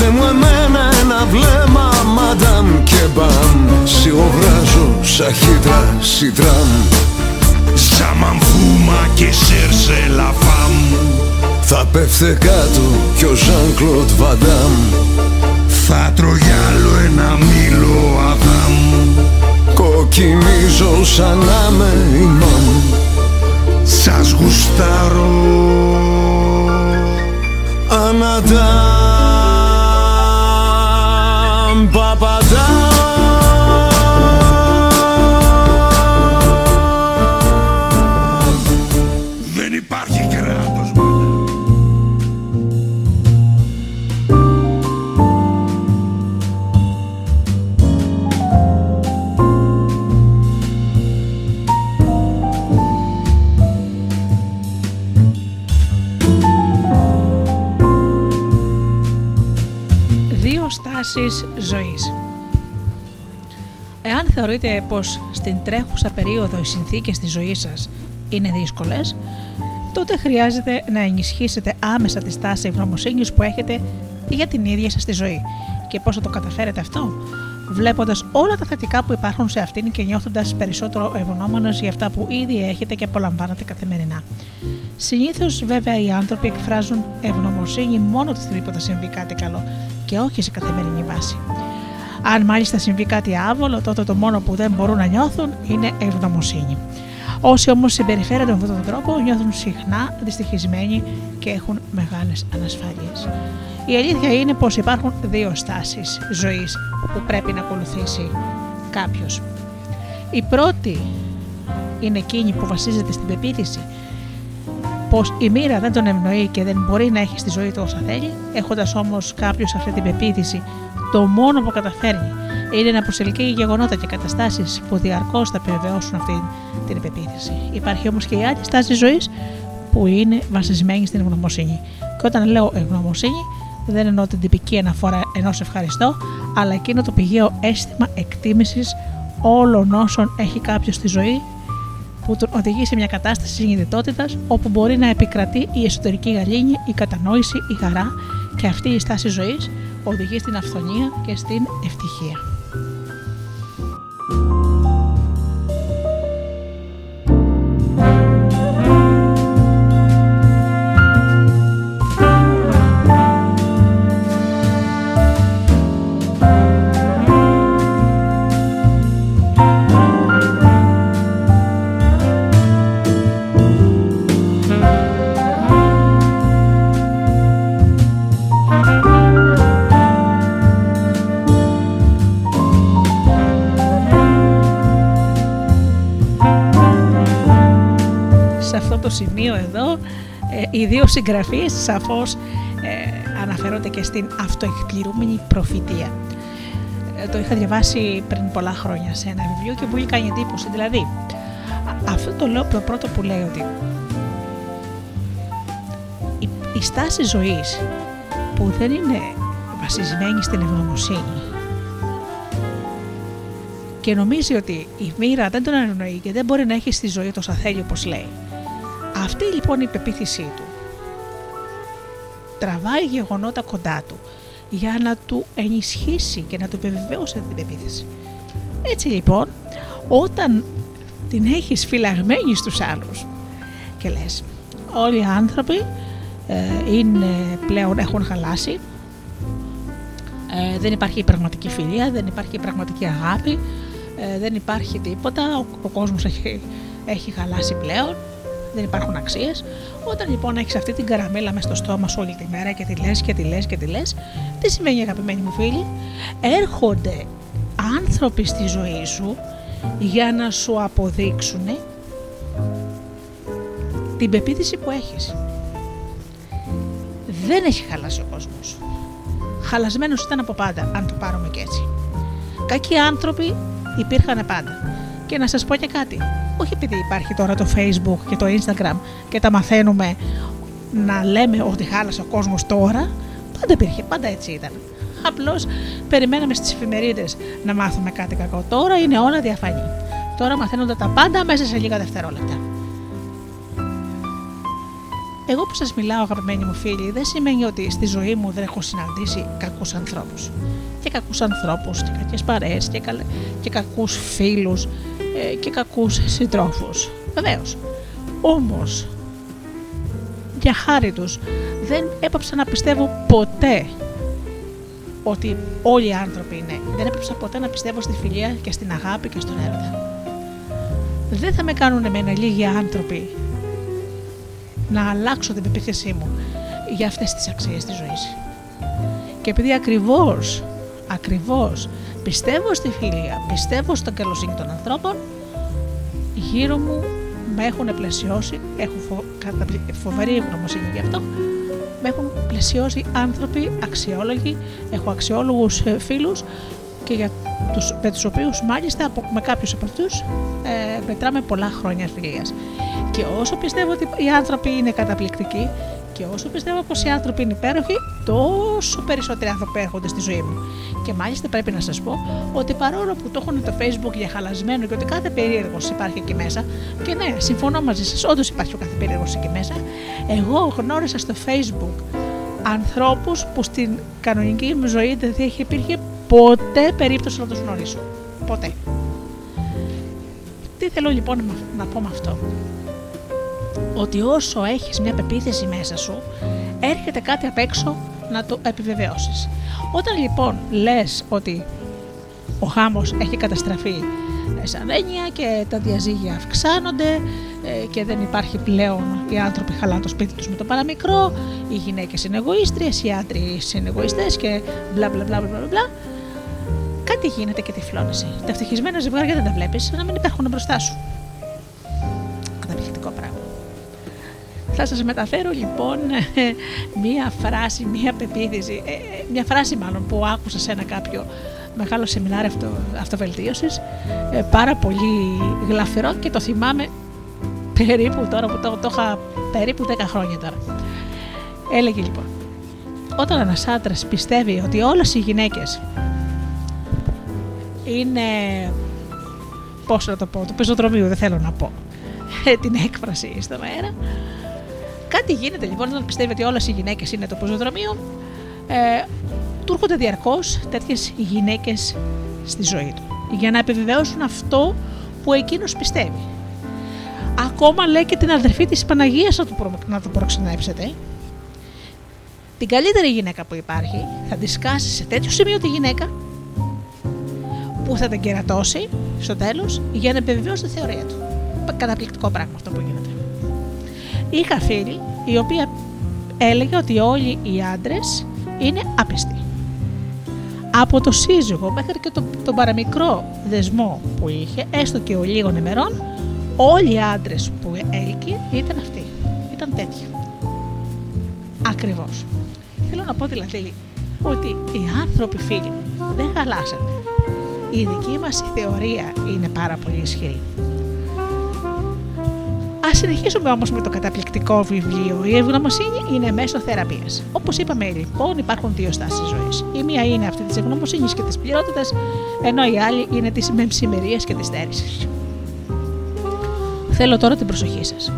Δώστε μου εμένα ένα βλέμμα μαντάμ και μπαμ. Σιωβράζω σαν χύτρα σιτράμ. Σαμαμφούμα και σερσελαφάμ Θα πέφτε κάτω κι ο Ζαν Κλοντ Βαντάμ Θα τρώγει άλλο ένα μήλο αδάμ. Κοκκινίζω σαν να με ημάμ Σας γουστάρω. Ανατάμ δεν υπάρχει κράτος Δύο στάσεις θεωρείτε πως στην τρέχουσα περίοδο οι συνθήκες της ζωής σας είναι δύσκολες, τότε χρειάζεται να ενισχύσετε άμεσα τη στάση ευγνωμοσύνης που έχετε για την ίδια σας τη ζωή. Και πώς θα το καταφέρετε αυτό, βλέποντας όλα τα θετικά που υπάρχουν σε αυτήν και νιώθοντας περισσότερο ευγνώμονε για αυτά που ήδη έχετε και απολαμβάνετε καθημερινά. Συνήθως, βέβαια, οι άνθρωποι εκφράζουν ευγνωμοσύνη μόνο όταν τίποτα συμβεί κάτι καλό και όχι σε καθημερινή βάση. Αν μάλιστα συμβεί κάτι άβολο, τότε το μόνο που δεν μπορούν να νιώθουν είναι ευγνωμοσύνη. Όσοι όμως συμπεριφέρονται με αυτόν τον τρόπο νιώθουν συχνά δυστυχισμένοι και έχουν μεγάλες ανασφάλειες. Η αλήθεια είναι πως υπάρχουν δύο στάσεις ζωής που πρέπει να ακολουθήσει κάποιος. Η πρώτη είναι εκείνη που βασίζεται στην πεποίθηση πως η μοίρα δεν τον ευνοεί και δεν μπορεί να έχει στη ζωή του όσα θέλει, έχοντας όμως κάποιος αυτή την πεποίθηση, το μόνο που καταφέρνει είναι να προσελκύει γεγονότα και καταστάσεις που διαρκώς θα επιβεβαιώσουν αυτή την υπεποίθηση. Υπάρχει όμως και η άλλη στάση ζωής που είναι βασισμένη στην ευγνωμοσύνη. Και όταν λέω ευγνωμοσύνη, δεν εννοώ την τυπική αναφορά ενός ευχαριστώ, αλλά εκείνο το πηγαίο αίσθημα εκτίμησης όλων όσων έχει κάποιος στη ζωή που τον οδηγεί σε μια κατάσταση συνειδητότητας όπου μπορεί να επικρατεί η εσωτερική γαλήνη, η κατανόηση, η χαρά και αυτή η στάση ζωής οδηγεί στην αυθονία και στην ευτυχία. Οι δύο συγγραφείς σαφώς ε, αναφέρονται και στην αυτοεκπληρούμενη προφητεία. Ε, το είχα διαβάσει πριν πολλά χρόνια σε ένα βιβλίο και μου είχε κάνει εντύπωση. Δηλαδή, αυτό το λέω το πρώτο που λέει ότι η, η στάση ζωής που δεν είναι βασισμένη στην ευγνωμοσύνη και νομίζει ότι η μοίρα δεν τον ανανοεί και δεν μπορεί να έχει στη ζωή τόσα θέλει όπως λέει αυτή λοιπόν η πεποίθησή του τραβάει γεγονότα κοντά του για να του ενισχύσει και να του επιβεβαιώσει την πεποίθηση. Έτσι λοιπόν, όταν την έχεις φυλαγμένη στους άλλους και λες όλοι οι άνθρωποι ε, είναι, πλέον έχουν χαλάσει, ε, δεν υπάρχει πραγματική φιλία, δεν υπάρχει πραγματική αγάπη, ε, δεν υπάρχει τίποτα, ο, ο κόσμος έχει, έχει χαλάσει πλέον δεν υπάρχουν αξίες. Όταν λοιπόν έχεις αυτή την καραμέλα με στο στόμα σου όλη τη μέρα και τη λες και τη λες και τη λες, τι σημαίνει αγαπημένοι μου φίλοι, έρχονται άνθρωποι στη ζωή σου για να σου αποδείξουν την πεποίθηση που έχεις. Δεν έχει χαλάσει ο κόσμος. Χαλασμένος ήταν από πάντα, αν το πάρουμε και έτσι. Κακοί άνθρωποι υπήρχαν πάντα. Και να σας πω και κάτι, όχι επειδή υπάρχει τώρα το facebook και το instagram και τα μαθαίνουμε να λέμε ότι χάλασε ο κόσμος τώρα, πάντα υπήρχε, πάντα έτσι ήταν. Απλώς περιμέναμε στις εφημερίδες να μάθουμε κάτι κακό. Τώρα είναι όλα διαφανή. Τώρα μαθαίνονται τα πάντα μέσα σε λίγα δευτερόλεπτα. Εγώ που σας μιλάω, αγαπημένοι μου φίλοι, δεν σημαίνει ότι στη ζωή μου δεν έχω συναντήσει κακούς ανθρώπους. Και κακούς ανθρώπους, και κακές παρέες, και, και κακούς φίλους, ε, και κακούς συντρόφους. Βεβαίως. Όμως, για χάρη τους, δεν έπαψα να πιστεύω ποτέ ότι όλοι οι άνθρωποι είναι. Δεν έπαψα ποτέ να πιστεύω στη φιλία και στην αγάπη και στον έρωτα. Δεν θα με κάνουν εμένα λίγοι άνθρωποι να αλλάξω την πεποίθησή μου για αυτές τις αξίες της ζωής. Και επειδή ακριβώς, ακριβώς Πιστεύω στη φιλία, πιστεύω στην καλοσύνη των ανθρώπων. Γύρω μου με έχουν πλαισιώσει, έχω φο... φοβερή ευγνωμοσύνη γι' αυτό. Με έχουν πλαισιώσει άνθρωποι αξιόλογοι, έχω αξιόλογους ε, φίλους και για τους, με τους οποίους μάλιστα με κάποιους από αυτούς ε, μετράμε πολλά χρόνια φιλίας. Και όσο πιστεύω ότι οι άνθρωποι είναι καταπληκτικοί, και όσο πιστεύω πως οι άνθρωποι είναι υπέροχοι, τόσο περισσότεροι άνθρωποι έρχονται στη ζωή μου. Και μάλιστα πρέπει να σας πω ότι παρόλο που το έχουν το Facebook για χαλασμένο και ότι κάθε περίεργος υπάρχει εκεί μέσα, και ναι, συμφωνώ μαζί σας, όντως υπάρχει ο κάθε περίεργος εκεί μέσα, εγώ γνώρισα στο Facebook ανθρώπους που στην κανονική μου ζωή δεν θα είχε υπήρχε ποτέ περίπτωση να τους γνωρίσω. Ποτέ. Τι θέλω λοιπόν να πω με αυτό. Ότι όσο έχεις μια πεποίθηση μέσα σου, έρχεται κάτι απ' έξω να το επιβεβαιώσεις. Όταν λοιπόν λες ότι ο χάμος έχει καταστραφεί σαν έννοια και τα διαζύγια αυξάνονται ε, και δεν υπάρχει πλέον οι άνθρωποι χαλάνε το σπίτι τους με το παραμικρό, οι γυναίκες είναι εγωίστριες, οι άντρες είναι εγωιστές και μπλα μπλα μπλα μπλα μπλα. Κάτι γίνεται και τυφλώνεσαι. Τα ευτυχισμένα ζευγάρια δεν τα βλέπεις να μην υπάρχουν μπροστά σου. Θα σας μεταφέρω λοιπόν μία φράση, μία πεποίθηση, ε, ε, μία φράση μάλλον που άκουσα σε ένα κάποιο μεγάλο σεμινάριο αυτο, αυτοβελτίωσης, ε, πάρα πολύ γλαφυρό και το θυμάμαι περίπου τώρα που το, το είχα περίπου 10 χρόνια τώρα. Έλεγε λοιπόν, όταν ένας άντρας πιστεύει ότι όλες οι γυναίκες είναι, πώς να το πω, το πεζοδρομίου δεν θέλω να πω, ε, την έκφραση στον αέρα, κάτι γίνεται λοιπόν όταν πιστεύει ότι όλες οι γυναίκες είναι το πεζοδρομίο, ε, του έρχονται διαρκώς τέτοιες γυναίκες στη ζωή του. Για να επιβεβαιώσουν αυτό που εκείνος πιστεύει. Ακόμα λέει και την αδερφή της Παναγίας να το, προ... να το προξενέψετε. Την καλύτερη γυναίκα που υπάρχει θα τη σκάσει σε τέτοιο σημείο τη γυναίκα που θα την κερατώσει στο τέλος για να επιβεβαιώσει τη θεωρία του. Καταπληκτικό πράγμα αυτό που γίνεται. Είχα φίλη η οποία έλεγε ότι όλοι οι άντρες είναι άπιστοι από το σύζυγο μέχρι και τον το παραμικρό δεσμό που είχε, έστω και ο λίγων ημερών, όλοι οι άντρες που έλκει ήταν αυτοί. Ήταν τέτοιοι. Ακριβώς. Θέλω να πω δηλαδή ότι οι άνθρωποι φίλοι δεν χαλάσανε. Η δική μας θεωρία είναι πάρα πολύ ισχυρή. Α συνεχίσουμε όμως με το καταπληκτικό βιβλίο. Η ευγνωμοσύνη είναι μέσω θεραπείας. Όπως είπαμε λοιπόν, υπάρχουν δύο στάσεις ζωής. Η μία είναι αυτή της ευγνωμοσύνης και της πληρότητας, ενώ η άλλη είναι της μεμψημερίας και της στέρησης. Θέλω τώρα την προσοχή σας.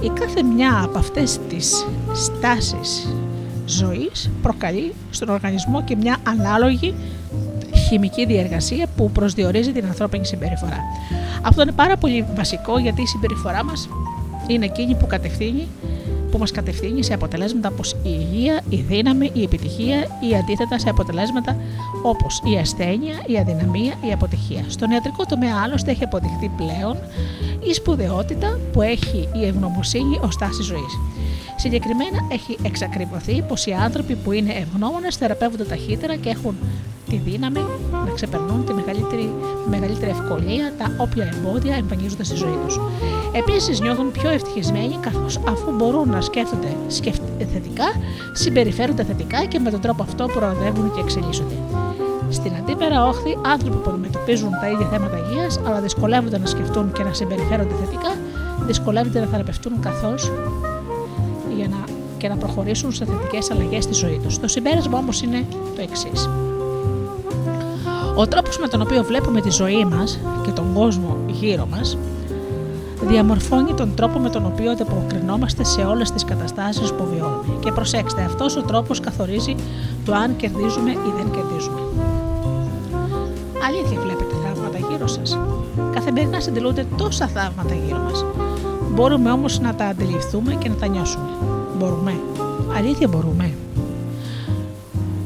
Η κάθε μια από αυτές τις στάσεις ζωής προκαλεί στον οργανισμό και μια ανάλογη χημική διεργασία που προσδιορίζει την ανθρώπινη συμπεριφορά. Αυτό είναι πάρα πολύ βασικό γιατί η συμπεριφορά μας είναι εκείνη που κατευθύνει που μας κατευθύνει σε αποτελέσματα όπως η υγεία, η δύναμη, η επιτυχία ή αντίθετα σε αποτελέσματα όπως η ασθένεια, η αδυναμία, η αποτυχία. Στον ιατρικό τομέα άλλωστε έχει αποδειχθεί πλέον η σπουδαιότητα που έχει η ευγνωμοσύνη ως τάση ζωής. Συγκεκριμένα έχει εξακριβωθεί πως οι άνθρωποι που είναι ευγνώμονες θεραπεύονται ταχύτερα και έχουν τη δύναμη να ξεπερνούν τη μεγαλύτερη, μεγαλύτερη ευκολία τα όποια εμπόδια εμφανίζονται στη ζωή τους. Επίσης νιώθουν πιο ευτυχισμένοι καθώς αφού μπορούν να σκέφτονται θετικά, συμπεριφέρονται θετικά και με τον τρόπο αυτό προοδεύουν και εξελίσσονται. Στην αντίπερα όχθη, άνθρωποι που αντιμετωπίζουν τα ίδια θέματα υγείας, αλλά δυσκολεύονται να σκεφτούν και να συμπεριφέρονται θετικά, δυσκολεύονται να θεραπευτούν καθώς για να, και να προχωρήσουν σε θετικές αλλαγές στη ζωή τους. Το συμπέρασμα όμως είναι το εξής. Ο τρόπος με τον οποίο βλέπουμε τη ζωή μας και τον κόσμο γύρω μας διαμορφώνει τον τρόπο με τον οποίο ανταποκρινόμαστε σε όλες τις καταστάσεις που βιώνουμε. Και προσέξτε, αυτός ο τρόπος καθορίζει το αν κερδίζουμε ή δεν κερδίζουμε. Αλήθεια βλέπετε θαύματα γύρω σας. Καθημερινά συντελούνται τόσα θαύματα γύρω μας. Μπορούμε όμως να τα αντιληφθούμε και να τα νιώσουμε. Μπορούμε. Αλήθεια μπορούμε.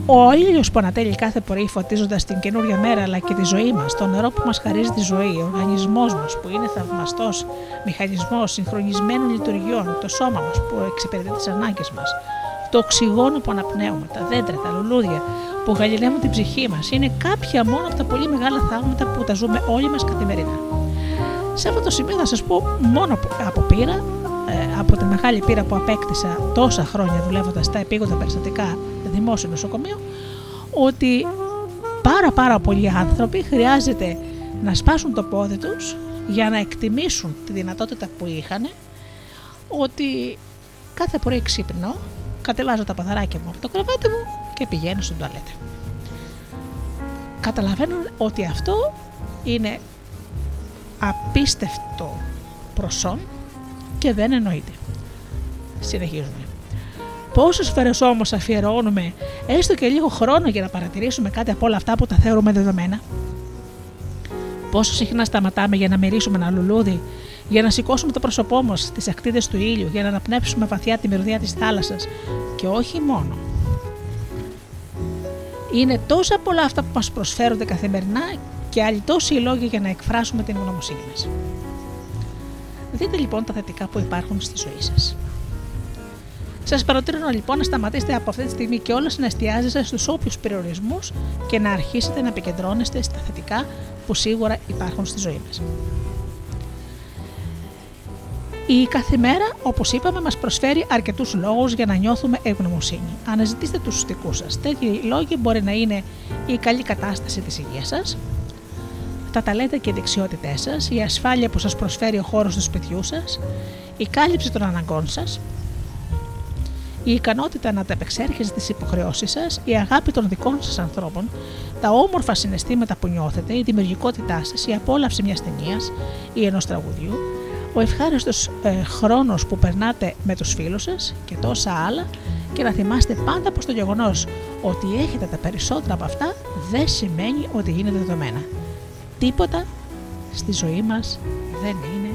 Ο ήλιος που ανατέλει κάθε πρωί φωτίζοντας την καινούργια μέρα αλλά και τη ζωή μας, το νερό που μας χαρίζει τη ζωή, ο οργανισμός μας που είναι θαυμαστός μηχανισμός συγχρονισμένων λειτουργιών, το σώμα μας που εξυπηρετεί τις ανάγκες μας, το οξυγόνο που αναπνέουμε, τα δέντρα, τα λουλούδια που γαλινεύουν την ψυχή μας, είναι κάποια μόνο από τα πολύ μεγάλα θαύματα που τα ζούμε όλοι μας καθημερινά. Σε αυτό το σημείο θα σας πω μόνο από πείρα, ε, από τη μεγάλη πείρα που απέκτησα τόσα χρόνια δουλεύοντας στα επίγοντα περιστατικά δημόσιο νοσοκομείο ότι πάρα πάρα πολλοί άνθρωποι χρειάζεται να σπάσουν το πόδι τους για να εκτιμήσουν τη δυνατότητα που είχαν ότι κάθε πρωί ξύπνω, κατεβάζω τα παδαράκια μου από το κρεβάτι μου και πηγαίνω στην τουαλέτα. Καταλαβαίνουν ότι αυτό είναι απίστευτο προσόν και δεν εννοείται. Συνεχίζουμε. Πόσες φορές όμως αφιερώνουμε έστω και λίγο χρόνο για να παρατηρήσουμε κάτι από όλα αυτά που τα θεωρούμε δεδομένα; Πόσο συχνά σταματάμε για να μυρίσουμε ένα λουλούδι, για να σηκώσουμε το πρόσωπό μας στις ακτίδες του ήλιου, για να αναπνεύσουμε βαθιά τη μυρωδιά της θάλασσας και όχι μόνο; Είναι τόσα πολλά αυτά που μας προσφέρονται καθημερινά και άλλοι τόσοι οι λόγοι για να εκφράσουμε την γνωμοσύνη μας. Δείτε λοιπόν τα θετικά που υπάρχουν στη ζωή σας. Σας παροτρύνω λοιπόν να σταματήσετε από αυτή τη στιγμή και όλα να εστιάζεστε στους όποιους περιορισμούς και να αρχίσετε να επικεντρώνεστε στα θετικά που σίγουρα υπάρχουν στη ζωή μας. Η κάθε μέρα, όπως είπαμε, μας προσφέρει αρκετούς λόγους για να νιώθουμε ευγνωμοσύνη. Αναζητήστε τους δικούς σας. Τέτοιοι λόγοι μπορεί να είναι η καλή κατάσταση της υγείας σας, τα ταλέντα και οι δεξιότητές σας, η ασφάλεια που σας προσφέρει ο χώρος του σπιτιού σας, η κάλυψη των αναγκών σας, η ικανότητα να ανταπεξέρχεστε στις υποχρεώσεις σας, η αγάπη των δικών σας ανθρώπων, τα όμορφα συναισθήματα που νιώθετε, η δημιουργικότητά σας, η απόλαυση μιας ταινίας ή ενός τραγουδιού, ο ευχάριστος ε, χρόνος που περνάτε με τους φίλους σας και τόσα άλλα και να θυμάστε πάντα πως το γεγονός ότι έχετε τα περισσότερα από αυτά δεν σημαίνει ότι είναι δεδομένα. Τίποτα στη ζωή μας δεν είναι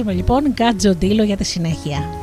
Συνεχίζουμε λοιπόν γκάτζο ντύλο για τη συνέχεια.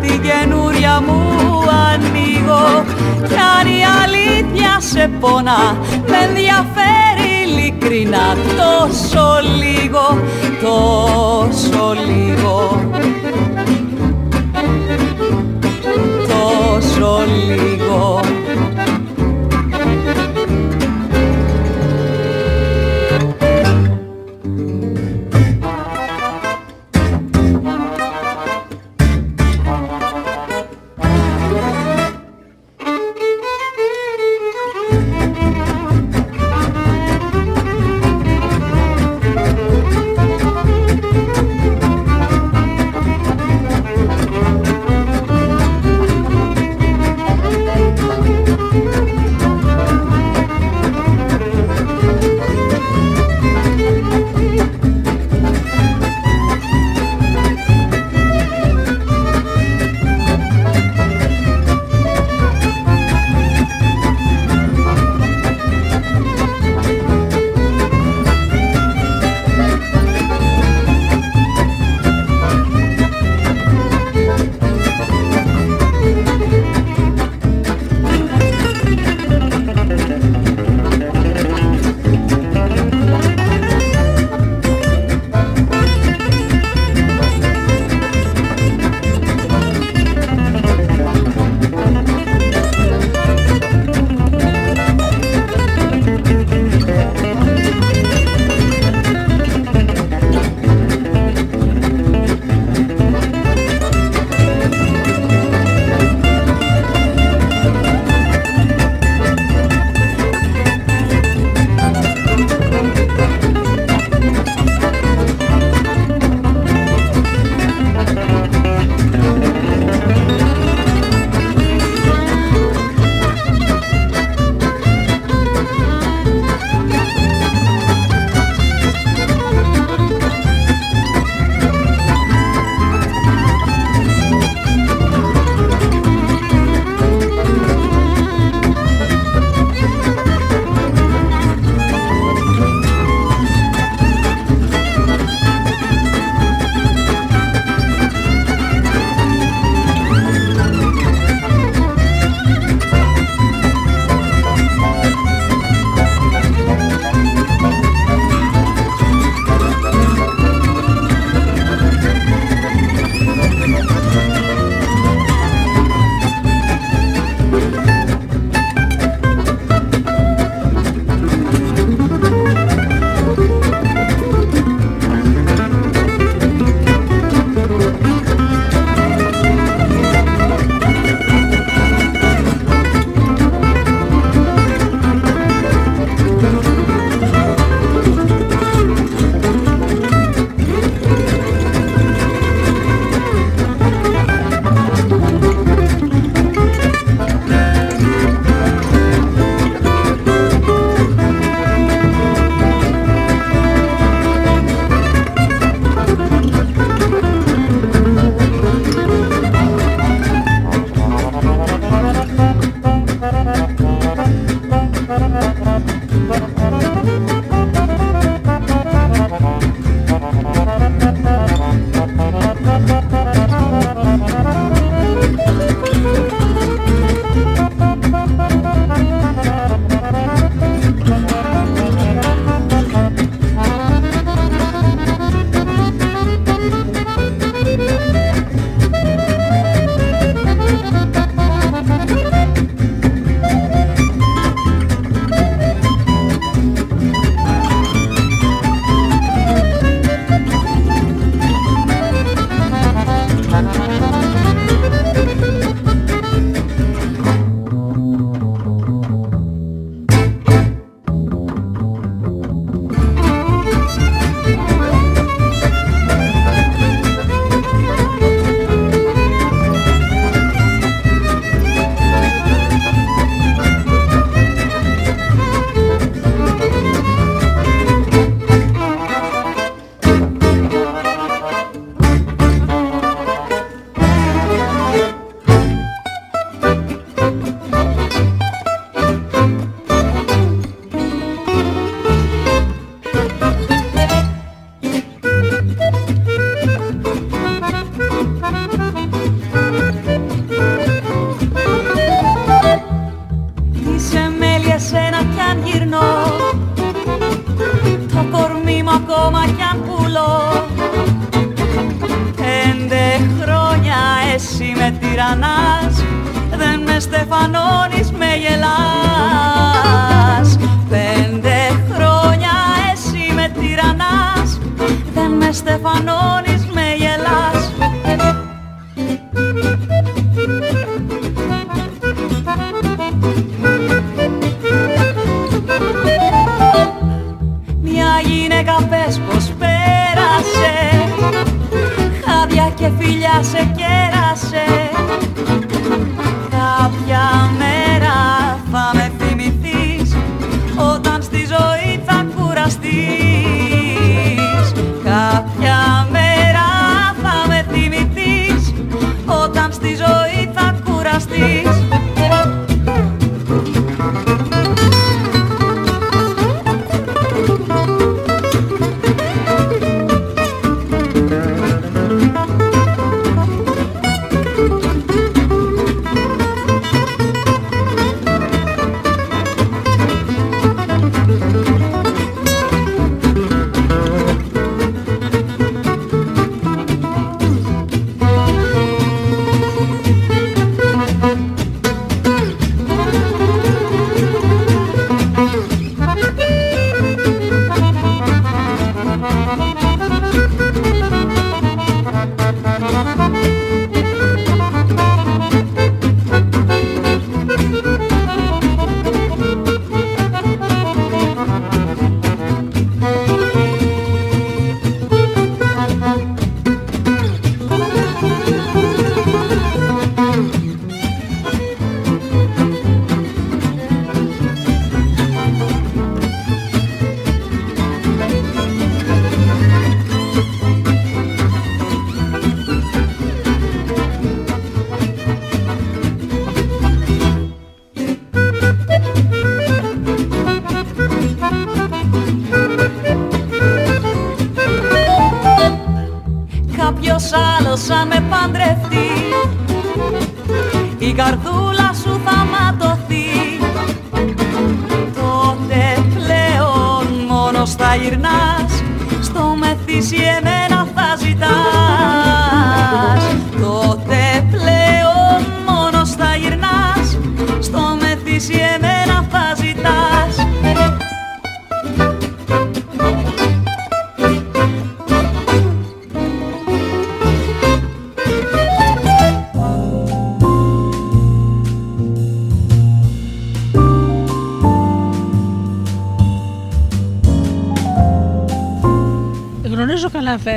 τη καινούρια μου ανοίγω. Κι αλήθεια σε πονά με ενδιαφέρει ειλικρινά τόσο λίγο, τόσο λίγο. Τόσο λίγο.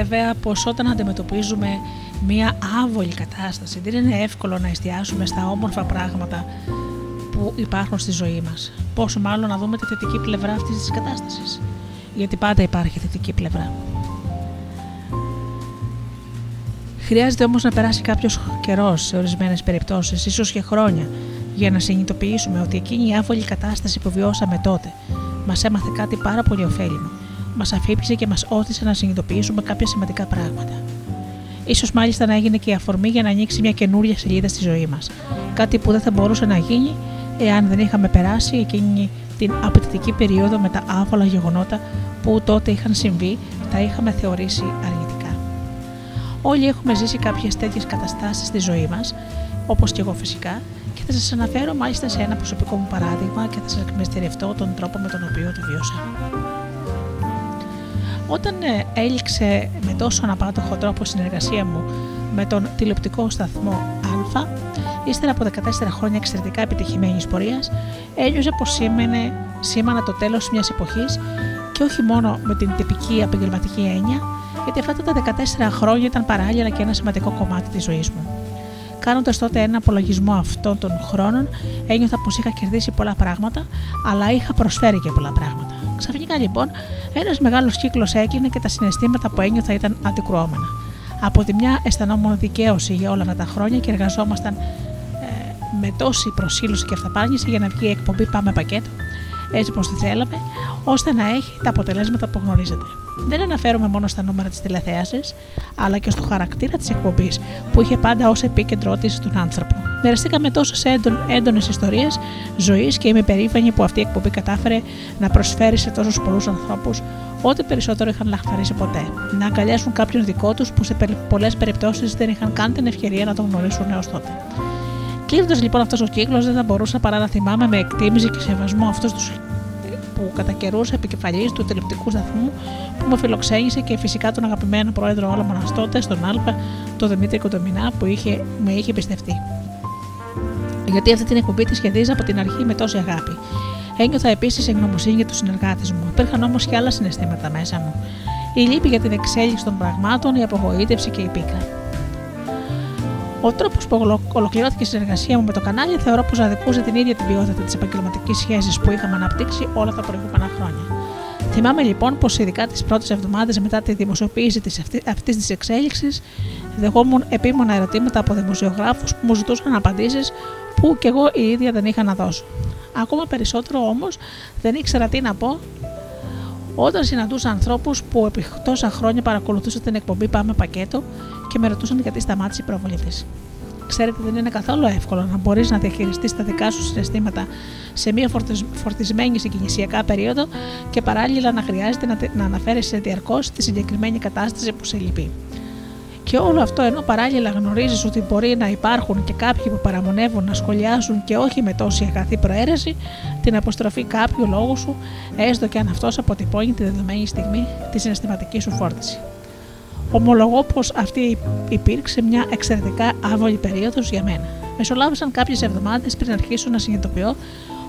Βέβαια πως όταν αντιμετωπίζουμε μία άβολη κατάσταση δεν είναι εύκολο να εστιάσουμε στα όμορφα πράγματα που υπάρχουν στη ζωή μας. Πόσο μάλλον να δούμε τη θετική πλευρά αυτής της κατάστασης. Γιατί πάντα υπάρχει θετική πλευρά. Χρειάζεται όμως να περάσει κάποιος καιρός σε ορισμένες περιπτώσεις, ίσως και χρόνια, για να συνειδητοποιήσουμε ότι εκείνη η άβολη κατάσταση που βιώσαμε τότε μας έμαθε κάτι πάρα πολύ ωφέλιμο μας αφήψε και μας όθησε να συνειδητοποιήσουμε κάποια σημαντικά πράγματα. σω μάλιστα να έγινε και η αφορμή για να ανοίξει μια καινούρια σελίδα στη ζωή μας. Κάτι που δεν θα μπορούσε να γίνει εάν δεν είχαμε περάσει εκείνη την απαιτητική περίοδο με τα άβολα γεγονότα που τότε είχαν συμβεί, τα είχαμε θεωρήσει αρνητικά. Όλοι έχουμε ζήσει κάποιες τέτοιες καταστάσεις στη ζωή μας, όπως και εγώ φυσικά, και θα σας αναφέρω μάλιστα σε ένα προσωπικό μου παράδειγμα και θα σας εκμεστηρευτώ τον τρόπο με τον οποίο το βίωσα. Όταν ε, έληξε με τόσο αναπάντοχο τρόπο συνεργασία μου με τον τηλεοπτικό σταθμό Α, ύστερα από 14 χρόνια εξαιρετικά επιτυχημένης πορείας, ένιωζε πως σήμαινε, σήμανα το τέλος μιας εποχής και όχι μόνο με την τυπική επαγγελματική έννοια, γιατί αυτά τα 14 χρόνια ήταν παράλληλα και ένα σημαντικό κομμάτι της ζωής μου. Κάνοντας τότε ένα απολογισμό αυτών των χρόνων, ένιωθα πως είχα κερδίσει πολλά πράγματα, αλλά είχα προσφέρει και πολλά πράγματα. Ξαφνικά λοιπόν, ένας μεγάλος κύκλος έγινε και τα συναισθήματα που ένιωθα ήταν αντικρουόμενα. Από τη μια αισθανόμουν δικαίωση για όλα αυτά τα χρόνια και εργαζόμασταν ε, με τόση προσήλωση και αυταπάρνηση για να βγει η εκπομπή Πάμε Πακέτο, έτσι όπως τη θέλαμε, ώστε να έχει τα αποτελέσματα που γνωρίζετε. Δεν αναφέρομαι μόνο στα νούμερα της τηλεθέασης, αλλά και στο χαρακτήρα της εκπομπής που είχε πάντα ως επίκεντρό της τον άνθρωπο. Μοιραστήκαμε τόσες έντονες ιστορίες ζωής και είμαι περήφανη που αυτή η εκπομπή κατάφερε να προσφέρει σε τόσους πολλούς ανθρώπους ό,τι περισσότερο είχαν λαχταρίσει ποτέ. Να αγκαλιάσουν κάποιον δικό τους που σε πολλές περιπτώσεις δεν είχαν καν την ευκαιρία να τον γνωρίσουν έως τότε. Κλείνοντας λοιπόν αυτός ο κύκλος, δεν θα μπορούσα παρά να θυμάμαι με εκτίμηση και σεβασμό αυτούς τους που κατά καιρούς επικεφαλής του τηλεοπτικού σταθμού που με φιλοξένησε και φυσικά τον αγαπημένο πρόεδρο όλων μα τότε, τον Α, τον Δημήτρη Κοντομινά, που είχε, με είχε πιστευτεί. Γιατί αυτή την εκπομπή τη σχεδίζα από την αρχή με τόση αγάπη. Ένιωθα επίσης εγγνωμοσύνη για τους συνεργάτες μου. Υπήρχαν όμως και άλλα συναισθήματα μέσα μου. Η λύπη για την εξέλιξη των πραγμάτων, η απογοήτευση και η πίκα. Ο τρόπος που ολοκληρώθηκε η συνεργασία μου με το κανάλι θεωρώ πως αδικούσε την ίδια την ποιότητα της επαγγελματικής σχέσης που είχαμε αναπτύξει όλα τα προηγούμενα χρόνια. Θυμάμαι λοιπόν πως ειδικά τις πρώτες εβδομάδες μετά τη δημοσιοποίηση αυτής της εξέλιξης, δεχόμουν επίμονα ερωτήματα από δημοσιογράφους που μου ζητούσαν απαντήσεις που κι εγώ η ίδια δεν είχα να δώσω. Ακόμα περισσότερο όμως δεν ήξερα τι να πω όταν συναντούσα ανθρώπους που επί τόσα χρόνια παρακολουθούσαν την εκπομπή Πάμε Πακέτο και με ρωτούσαν γιατί σταμάτησε η προβολή της. Ξέρετε, δεν είναι καθόλου εύκολο να μπορείς να διαχειριστείς τα δικά σου συναισθήματα σε μια φορτισμένη συγκινησιακά περίοδο και παράλληλα να χρειάζεται να αναφέρεσαι διαρκώς τη συγκεκριμένη κατάσταση που σε λυπεί. Και όλο αυτό ενώ παράλληλα γνωρίζεις ότι μπορεί να υπάρχουν και κάποιοι που παραμονεύουν να σχολιάσουν και όχι με τόση αγαθή προαίρεση την αποστροφή κάποιου λόγου σου, έστω και αν αυτός αποτυπώνει τη δεδομένη στιγμή τη συναισθηματική σου φόρτιση. Ομολογώ πως αυτή υπήρξε μια εξαιρετικά άβολη περίοδος για μένα. Μεσολάβησαν κάποιες εβδομάδες πριν αρχίσω να συνειδητοποιώ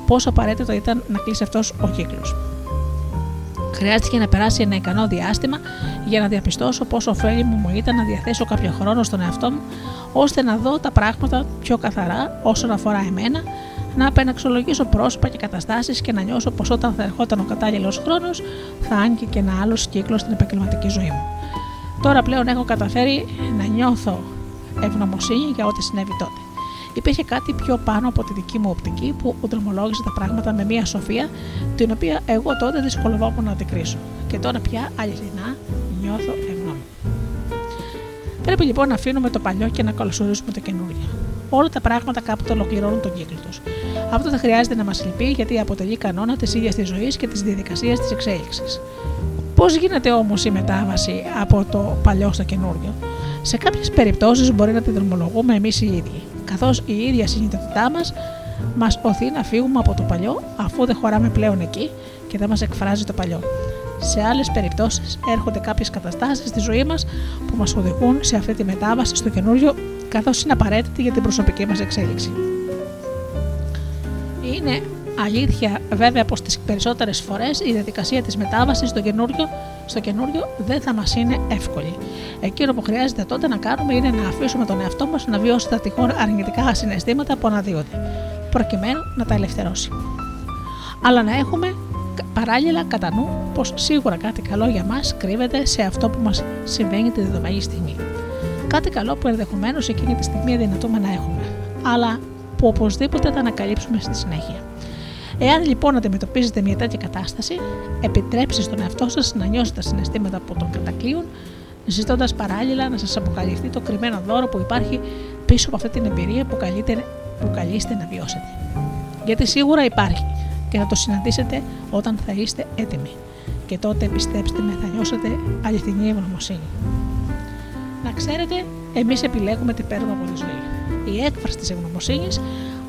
πόσο απαραίτητο ήταν να κλείσει αυτός ο κύκλος. Χρειάστηκε να περάσει ένα ικανό διάστημα για να διαπιστώσω πόσο ωφέλιμο μου ήταν να διαθέσω κάποιο χρόνο στον εαυτό μου, ώστε να δω τα πράγματα πιο καθαρά όσον αφορά εμένα, να απεναξιολογήσω πρόσωπα και καταστάσεις και να νιώσω πως όταν θα ερχόταν ο κατάλληλος χρόνος θα άγκη και ένα άλλο κύκλο στην επαγγελματική ζωή μου. Τώρα πλέον έχω καταφέρει να νιώθω ευγνωμοσύνη για ό,τι συνέβη τότε. Υπήρχε κάτι πιο πάνω από τη δική μου οπτική που δρομολόγησε τα πράγματα με μια σοφία την οποία εγώ τότε δυσκολευόμουν να αντικρίσω. Και τώρα πια αληθινά νιώθω ευγνώμη. Πρέπει λοιπόν να αφήνουμε το παλιό και να καλωσορίσουμε το καινούργιο. Όλα τα πράγματα κάποτε ολοκληρώνουν τον κύκλο τους. Αυτό δεν χρειάζεται να μας λυπεί γιατί αποτελεί κανόνα της ίδιας της ζωής και της διαδικασίας της εξέλιξης. Πώς γίνεται όμως η μετάβαση από το παλιό στο καινούριο; Σε κάποιες περιπτώσεις μπορεί να τη δρομολογούμε εμείς οι ίδιοι, καθώς η ίδια συνειδητότητά μας μας οθεί να φύγουμε από το παλιό αφού δεν χωράμε πλέον εκεί και δεν μας εκφράζει το παλιό. Σε άλλες περιπτώσεις έρχονται κάποιες καταστάσεις στη ζωή μας που μας οδηγούν σε αυτή τη μετάβαση στο καινούριο, καθώς είναι απαραίτητη για την προσωπική μας εξέλιξη. Είναι Αλήθεια, βέβαια, πως τις περισσότερες φορές η διαδικασία της μετάβασης στο καινούριο, στο καινούριο δεν θα μας είναι εύκολη. Εκείνο που χρειάζεται τότε να κάνουμε είναι να αφήσουμε τον εαυτό μας να βιώσει τα τυχόν αρνητικά συναισθήματα που αναδύονται, προκειμένου να τα ελευθερώσει. Αλλά να έχουμε παράλληλα κατά νου πως σίγουρα κάτι καλό για μας κρύβεται σε αυτό που μας συμβαίνει τη δεδομένη στιγμή. Κάτι καλό που ενδεχομένως εκείνη τη στιγμή δυνατούμε να έχουμε, αλλά που οπωσδήποτε θα ανακαλύψουμε στη συνέχεια. Εάν λοιπόν αντιμετωπίζετε μια τέτοια κατάσταση, επιτρέψτε στον εαυτό σας να νιώσει τα συναισθήματα που τον κατακλείουν, ζητώντας παράλληλα να σας αποκαλυφθεί το κρυμμένο δώρο που υπάρχει πίσω από αυτή την εμπειρία που, καλείτε, που καλείστε να βιώσετε. Γιατί σίγουρα υπάρχει και θα το συναντήσετε όταν θα είστε έτοιμοι. Και τότε πιστέψτε με, θα νιώσετε αληθινή ευγνωμοσύνη. Να ξέρετε, εμείς επιλέγουμε τι παίρνουμε από τη ζωή. Η έκφραση της ευγνωμοσύνης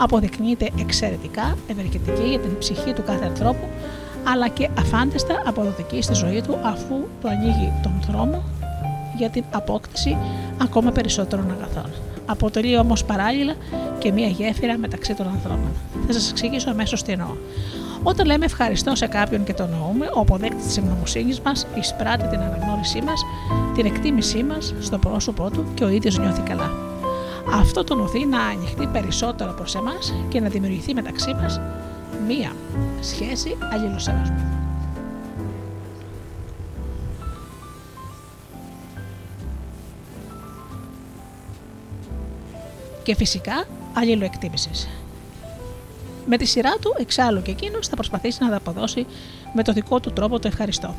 αποδεικνύεται εξαιρετικά ευεργετική για την ψυχή του κάθε ανθρώπου, αλλά και αφάνταστα αποδοτική στη ζωή του αφού του ανοίγει τον δρόμο για την απόκτηση ακόμα περισσότερων αγαθών. Αποτελεί όμως παράλληλα και μία γέφυρα μεταξύ των ανθρώπων. Θα σας εξηγήσω αμέσως τι εννοώ. Όταν λέμε ευχαριστώ σε κάποιον και το νοούμε, ο αποδέκτης της ευγνωμοσύνης μας εισπράττει την αναγνώρισή μας, την εκτίμησή μας στο πρόσωπό του και ο ίδιος νιώθει καλά αυτό τον οθεί να ανοιχτεί περισσότερο προς εμάς και να δημιουργηθεί μεταξύ μας μία σχέση αλληλοσεβασμού. Και φυσικά αλληλοεκτίμησης. Με τη σειρά του, εξάλλου και εκείνος θα προσπαθήσει να αποδώσει με το δικό του τρόπο το ευχαριστώ.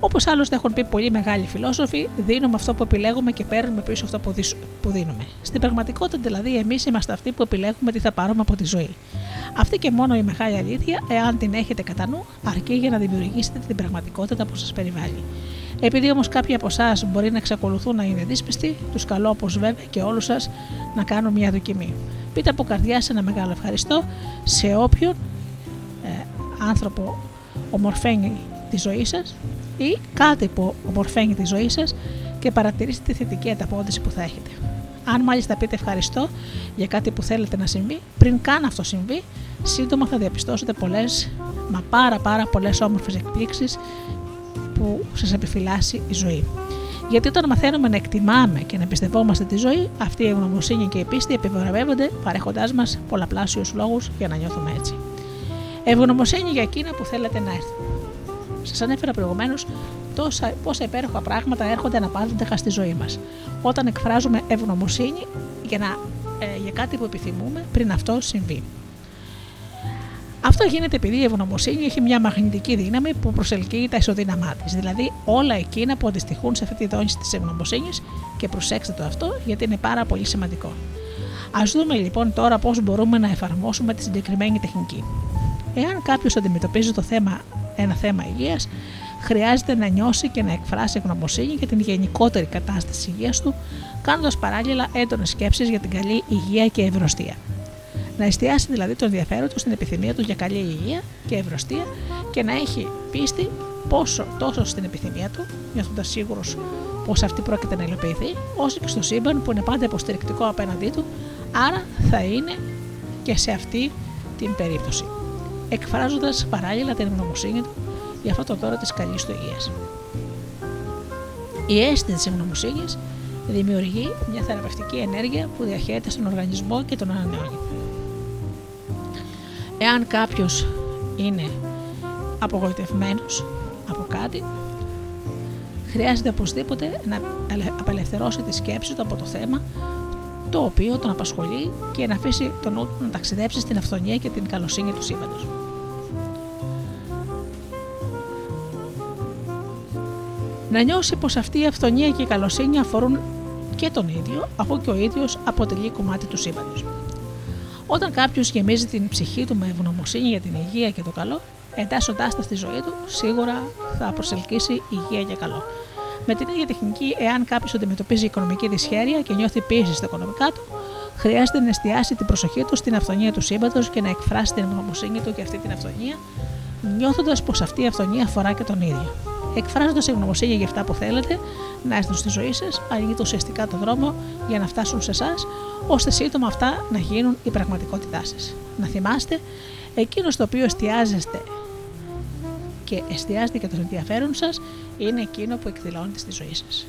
Όπως άλλωστε έχουν πει πολλοί μεγάλοι φιλόσοφοι, δίνουμε αυτό που επιλέγουμε και παίρνουμε πίσω αυτό που δίνουμε. Στην πραγματικότητα, δηλαδή, εμείς είμαστε αυτοί που επιλέγουμε τι θα πάρουμε από τη ζωή. Αυτή και μόνο η μεγάλη αλήθεια, εάν την έχετε κατά νου, αρκεί για να δημιουργήσετε την πραγματικότητα που σας περιβάλλει. Επειδή όμως κάποιοι από εσάς μπορεί να εξακολουθούν να είναι δύσπιστοι, τους καλώ όπως βέβαια και όλους σας να κάνουν μια δοκιμή. Πείτε από καρδιά σε ένα μεγάλο ευχαριστώ σε όποιον ε, άνθρωπο ομορφαίνει τη ζωή σας ή κάτι που ομορφαίνει τη ζωή σας και παρατηρήστε τη θετική ανταπόδοση που θα έχετε. Αν μάλιστα πείτε ευχαριστώ για κάτι που θέλετε να συμβεί, πριν καν αυτό συμβεί, σύντομα θα διαπιστώσετε πολλές, μα πάρα πάρα πολλές όμορφες εκπλήξεις που σας επιφυλάσσει η ζωή. Γιατί όταν μαθαίνουμε να εκτιμάμε και να εμπιστευόμαστε τη ζωή, αυτή η ευγνωμοσύνη και η πίστη επιβραβεύονται παρέχοντάς μας πολλαπλάσιους λόγους για να νιώθουμε έτσι. Ευγνωμοσύνη για εκείνα που θέλετε να έρθουν. Σας ανέφερα προηγουμένως πόσα υπέροχα πράγματα έρχονται να πάρουν στη ζωή μας. Όταν εκφράζουμε ευγνωμοσύνη για, να, ε, για κάτι που επιθυμούμε πριν αυτό συμβεί. Αυτό γίνεται επειδή η ευγνωμοσύνη έχει μια μαγνητική δύναμη που προσελκύει τα ισοδύναμά της, δηλαδή όλα εκείνα που αντιστοιχούν σε αυτή τη δόνηση της ευγνωμοσύνης και προσέξτε το αυτό γιατί είναι πάρα πολύ σημαντικό. Α δούμε λοιπόν τώρα πώς μπορούμε να εφαρμόσουμε τη συγκεκριμένη τεχνική. Εάν κάποιος αντιμετωπίζει το θέμα, ένα θέμα υγείας, χρειάζεται να νιώσει και να εκφράσει ευγνωμοσύνη για την γενικότερη κατάσταση υγείας του, κάνοντας παράλληλα έντονες σκέψεις για την καλή υγεία και ευρωστία. Να εστιάσει δηλαδή το ενδιαφέρον του στην επιθυμία του για καλή υγεία και ευρωστία και να έχει πίστη πόσο τόσο στην επιθυμία του, νιώθοντας σίγουρος πως αυτή πρόκειται να υλοποιηθεί, όσο και στο σύμπαν που είναι πάντα υποστηρικτικό απέναντί του, άρα θα είναι και σε αυτή την περίπτωση. Εκφράζοντας παράλληλα την ευγνωμοσύνη του για αυτό το δώρο της καλής του υγείας. Η αίσθηση της ευγνωμοσύνης δημιουργεί μια θεραπευτική ενέργεια που διαχέεται στον οργανισμό και τον ανανεώνει. Εάν κάποιος είναι απογοητευμένος από κάτι, χρειάζεται οπωσδήποτε να απελευθερώσει τη σκέψη του από το θέμα το οποίο τον απασχολεί και να αφήσει τον νου να ταξιδέψει στην αυθονία και την καλοσύνη του σύμπαντος. Να νιώσει πως αυτή η αυθονία και η καλοσύνη αφορούν και τον ίδιο, αφού και ο ίδιος αποτελεί κομμάτι του σύμπαντος. Όταν κάποιος γεμίζει την ψυχή του με ευγνωμοσύνη για την υγεία και το καλό, εντάσσοντάς τα στη ζωή του, σίγουρα θα προσελκύσει υγεία και καλό. Με την ίδια τεχνική, εάν κάποιος αντιμετωπίζει οικονομική δυσχέρεια και νιώθει πίεση στα οικονομικά του, χρειάζεται να εστιάσει την προσοχή του στην αυθονία του σύμπαντος και να εκφράσει την ευγνωμοσύνη του για αυτή την αυθονία, νιώθοντας πως αυτή η αυθονία αφορά και τον ίδιο. Εκφράζοντας ευγνωμοσύνη για αυτά που θέλετε να έρθουν στη ζωή σας, ανοίγετε ουσιαστικά το δρόμο για να φτάσουν σε εσάς ώστε σύντομα αυτά να γίνουν η πραγματικότητά σας. Να θυμάστε, εκείνος στο οποίο εστιάζεστε και εστιάζετε και το ενδιαφέρον σας είναι εκείνο που εκδηλώνεται στη ζωή σας.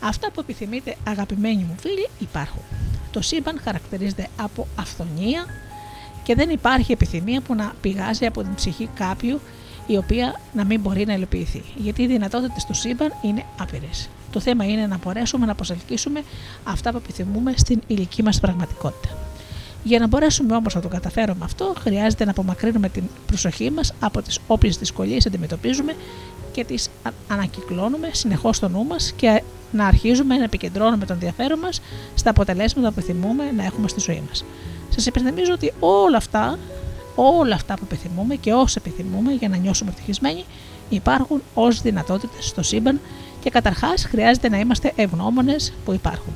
Αυτά που επιθυμείτε αγαπημένοι μου φίλοι υπάρχουν. Το σύμπαν χαρακτηρίζεται από αυθονία και δεν υπάρχει επιθυμία που να πηγάζει από την ψυχή κάποιου η οποία να μην μπορεί να υλοποιηθεί. Γιατί οι δυνατότητες του σύμπαν είναι άπειρες. Το θέμα είναι να μπορέσουμε να προσελκύσουμε αυτά που επιθυμούμε στην ηλική μας πραγματικότητα. Για να μπορέσουμε όμως να το καταφέρουμε αυτό, χρειάζεται να απομακρύνουμε την προσοχή μας από τις όποιες δυσκολίες αντιμετωπίζουμε και τις ανακυκλώνουμε συνεχώς στο νου μας και να αρχίζουμε να επικεντρώνουμε τον ενδιαφέρον μας στα αποτελέσματα που επιθυμούμε να έχουμε στη ζωή μας. Σας υπενθυμίζω ότι όλα αυτά, όλα αυτά που επιθυμούμε και όσα επιθυμούμε για να νιώσουμε ευτυχισμένοι υπάρχουν ως δυνατότητες στο σύμπαν και καταρχάς χρειάζεται να είμαστε ευγνώμονες που υπάρχουν.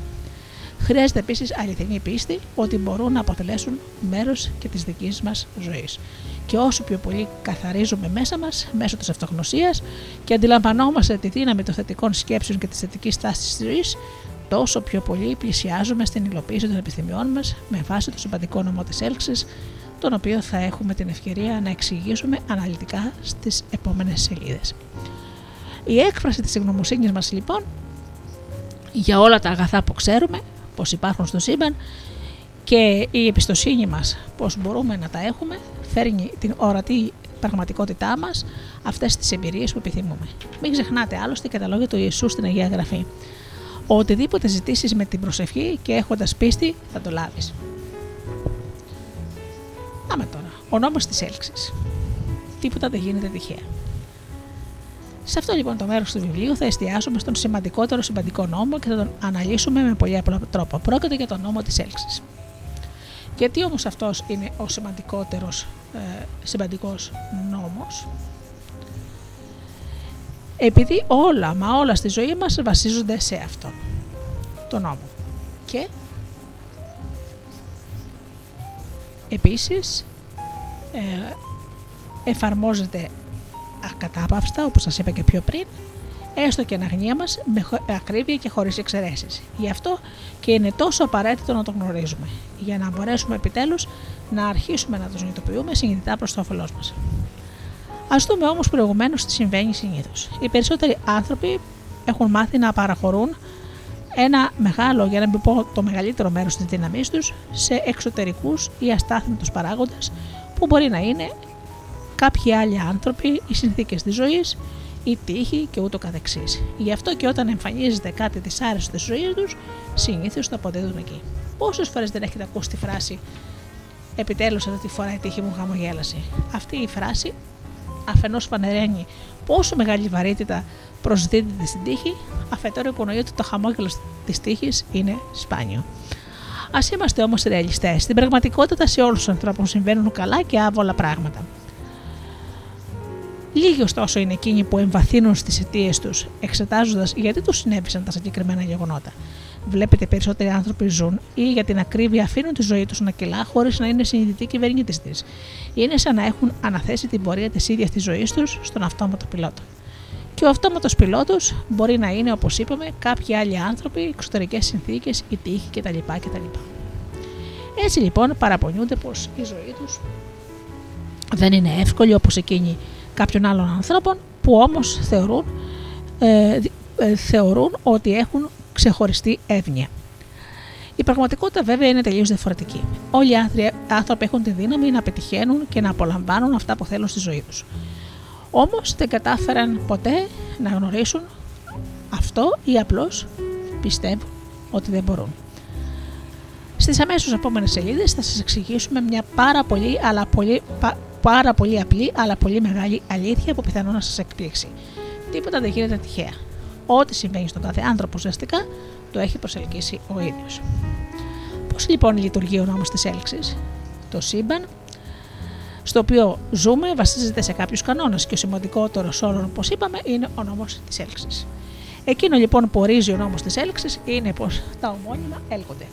Χρειάζεται επίσης αληθινή πίστη ότι μπορούν να αποτελέσουν μέρος και της δικής μας ζωής. Και όσο πιο πολύ καθαρίζουμε μέσα μας μέσω της αυτογνωσίας και αντιλαμβανόμαστε τη δύναμη των θετικών σκέψεων και της θετικής τάσης της ζωής, τόσο πιο πολύ πλησιάζουμε στην υλοποίηση των επιθυμιών μας με βάση το συμπαντικό νομό της έλξης, τον οποίο θα έχουμε την ευκαιρία να εξηγήσουμε αναλυτικά στις επόμενες σελίδες. Η έκφραση της ευγνωμοσύνης μας λοιπόν για όλα τα αγαθά που ξέρουμε πως υπάρχουν στο σύμπαν και η εμπιστοσύνη μας πως μπορούμε να τα έχουμε φέρνει την ορατή πραγματικότητά μας αυτές τις εμπειρίες που επιθυμούμε. Μην ξεχνάτε άλλωστε και τα λόγια του Ιησού στην Αγία Γραφή. Οτιδήποτε ζητήσεις με την προσευχή και έχοντας πίστη θα το λάβεις. Πάμε τώρα. Ο νόμος της έλξης. Τίποτα δεν γίνεται τυχαία. Σε αυτό λοιπόν το μέρος του βιβλίου θα εστιάσουμε στον σημαντικότερο σημαντικό νόμο και θα τον αναλύσουμε με πολύ απλό τρόπο. Πρόκειται για τον νόμο της έλξης. Γιατί όμως αυτός είναι ο σημαντικότερος, ε, σημαντικός νόμος; Επειδή όλα, μα όλα στη ζωή μας βασίζονται σε αυτό, το νόμο. Και επίσης ε, εφαρμόζεται ακατάπαυστα, όπως σας είπα και πιο πριν, έστω και αναγνία μας με ακρίβεια και χωρίς εξαιρέσεις. Γι' αυτό και είναι τόσο απαραίτητο να το γνωρίζουμε, για να μπορέσουμε επιτέλους να αρχίσουμε να το συνειδητοποιούμε συνειδητά προς το όφελός μας. Α δούμε όμως προηγουμένως τι συμβαίνει συνήθως. Οι περισσότεροι άνθρωποι έχουν μάθει να παραχωρούν ένα μεγάλο, για να μην πω το μεγαλύτερο μέρος της δύναμής τους, σε εξωτερικούς ή αστάθμιτους παράγοντες που μπορεί να είναι κάποιοι άλλοι άνθρωποι, οι συνθήκες της ζωής, η τύχη και ούτω καθεξής. Γι' αυτό και όταν εμφανίζεται κάτι δυσάρεστο στη ζωή τους, συνήθως το αποδίδουν εκεί. Πόσες φορές δεν έχετε ακούσει τη φράση Επιτέλους αυτή τη φορά η τύχη μου χαμογέλασε. Αυτή η φράση αφενός φανεραίνει πόσο μεγάλη βαρύτητα προσδίδεται στην τύχη, αφετέρου υπονοεί ότι το χαμόγελο της τύχης είναι σπάνιο. Α είμαστε όμως ρεαλιστές. Στην πραγματικότητα, σε όλους τους ανθρώπους συμβαίνουν καλά και άβολα πράγματα. Λίγοι ωστόσο είναι εκείνοι που εμβαθύνουν στις αιτίες τους, εξετάζοντας γιατί τους συνέβησαν τα συγκεκριμένα γεγονότα. Βλέπετε περισσότεροι άνθρωποι ζουν ή για την ακρίβεια αφήνουν τη ζωή τους να κυλά χωρίς να είναι συνειδητοί κυβερνήτη της. Είναι σαν να έχουν αναθέσει την πορεία της ίδιας της ζωής τους στον αυτόματο πιλότο. Και ο αυτόματος πιλότος μπορεί να είναι, όπως είπαμε, κάποιοι άλλοι άνθρωποι, εξωτερικές συνθήκες, η τύχη κτλ. κτλ. Έτσι λοιπόν παραπονιούνται πως η ζωή τους δεν είναι εύκολη όπως εκείνη κάποιων άλλων ανθρώπων που όμως θεωρούν, ε, ε, θεωρούν ότι έχουν ξεχωριστή εύνοια. Η πραγματικότητα βέβαια είναι τελείως διαφορετική. Όλοι οι άνθρωποι έχουν τη δύναμη να πετυχαίνουν και να απολαμβάνουν αυτά που θέλουν στη ζωή τους. Όμως δεν κατάφεραν ποτέ να γνωρίσουν αυτό ή απλώς πιστεύουν ότι δεν μπορούν. Στις αμέσως επόμενες σελίδες θα σας εξηγήσουμε μια πάρα πολύ, αλλά πολύ, πάρα πολύ απλή αλλά πολύ μεγάλη αλήθεια που πιθανόν να σας εκπλήξει. Τίποτα δεν γίνεται τυχαία. Ό,τι συμβαίνει στον κάθε άνθρωπο ουσιαστικά το έχει προσελκύσει ο ίδιος. Πώς λοιπόν λειτουργεί ο νόμος της έλξης, Το σύμπαν στο οποίο ζούμε βασίζεται σε κάποιους κανόνες και ο σημαντικότερος όλων, όπως είπαμε, είναι ο νόμος της έλξης. Εκείνο λοιπόν που ορίζει ο νόμος της έλξης είναι πως τα ομώνυμα έλκονται.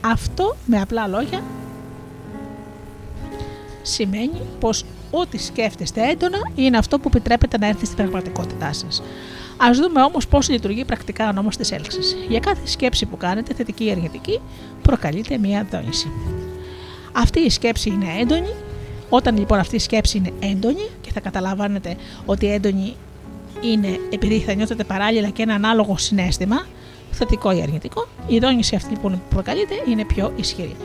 Αυτό με απλά λόγια σημαίνει πως ό,τι σκέφτεστε έντονα είναι αυτό που επιτρέπεται να έρθει στην πραγματικότητά σας. Α δούμε όμως πώς λειτουργεί πρακτικά ο νόμος της έλξης. Για κάθε σκέψη που κάνετε, θετική ή αρνητική, προκαλείται μία δόνηση. Αυτή η σκέψη είναι έντονη. Όταν λοιπόν αυτή η σκέψη είναι έντονη και θα καταλαβαίνετε ότι έντονη είναι επειδή θα νιώθετε παράλληλα και ένα ανάλογο συνέστημα, θετικό ή αρνητικό, η δόνηση αυτή λοιπόν που προκαλείται είναι πιο ισχυρή.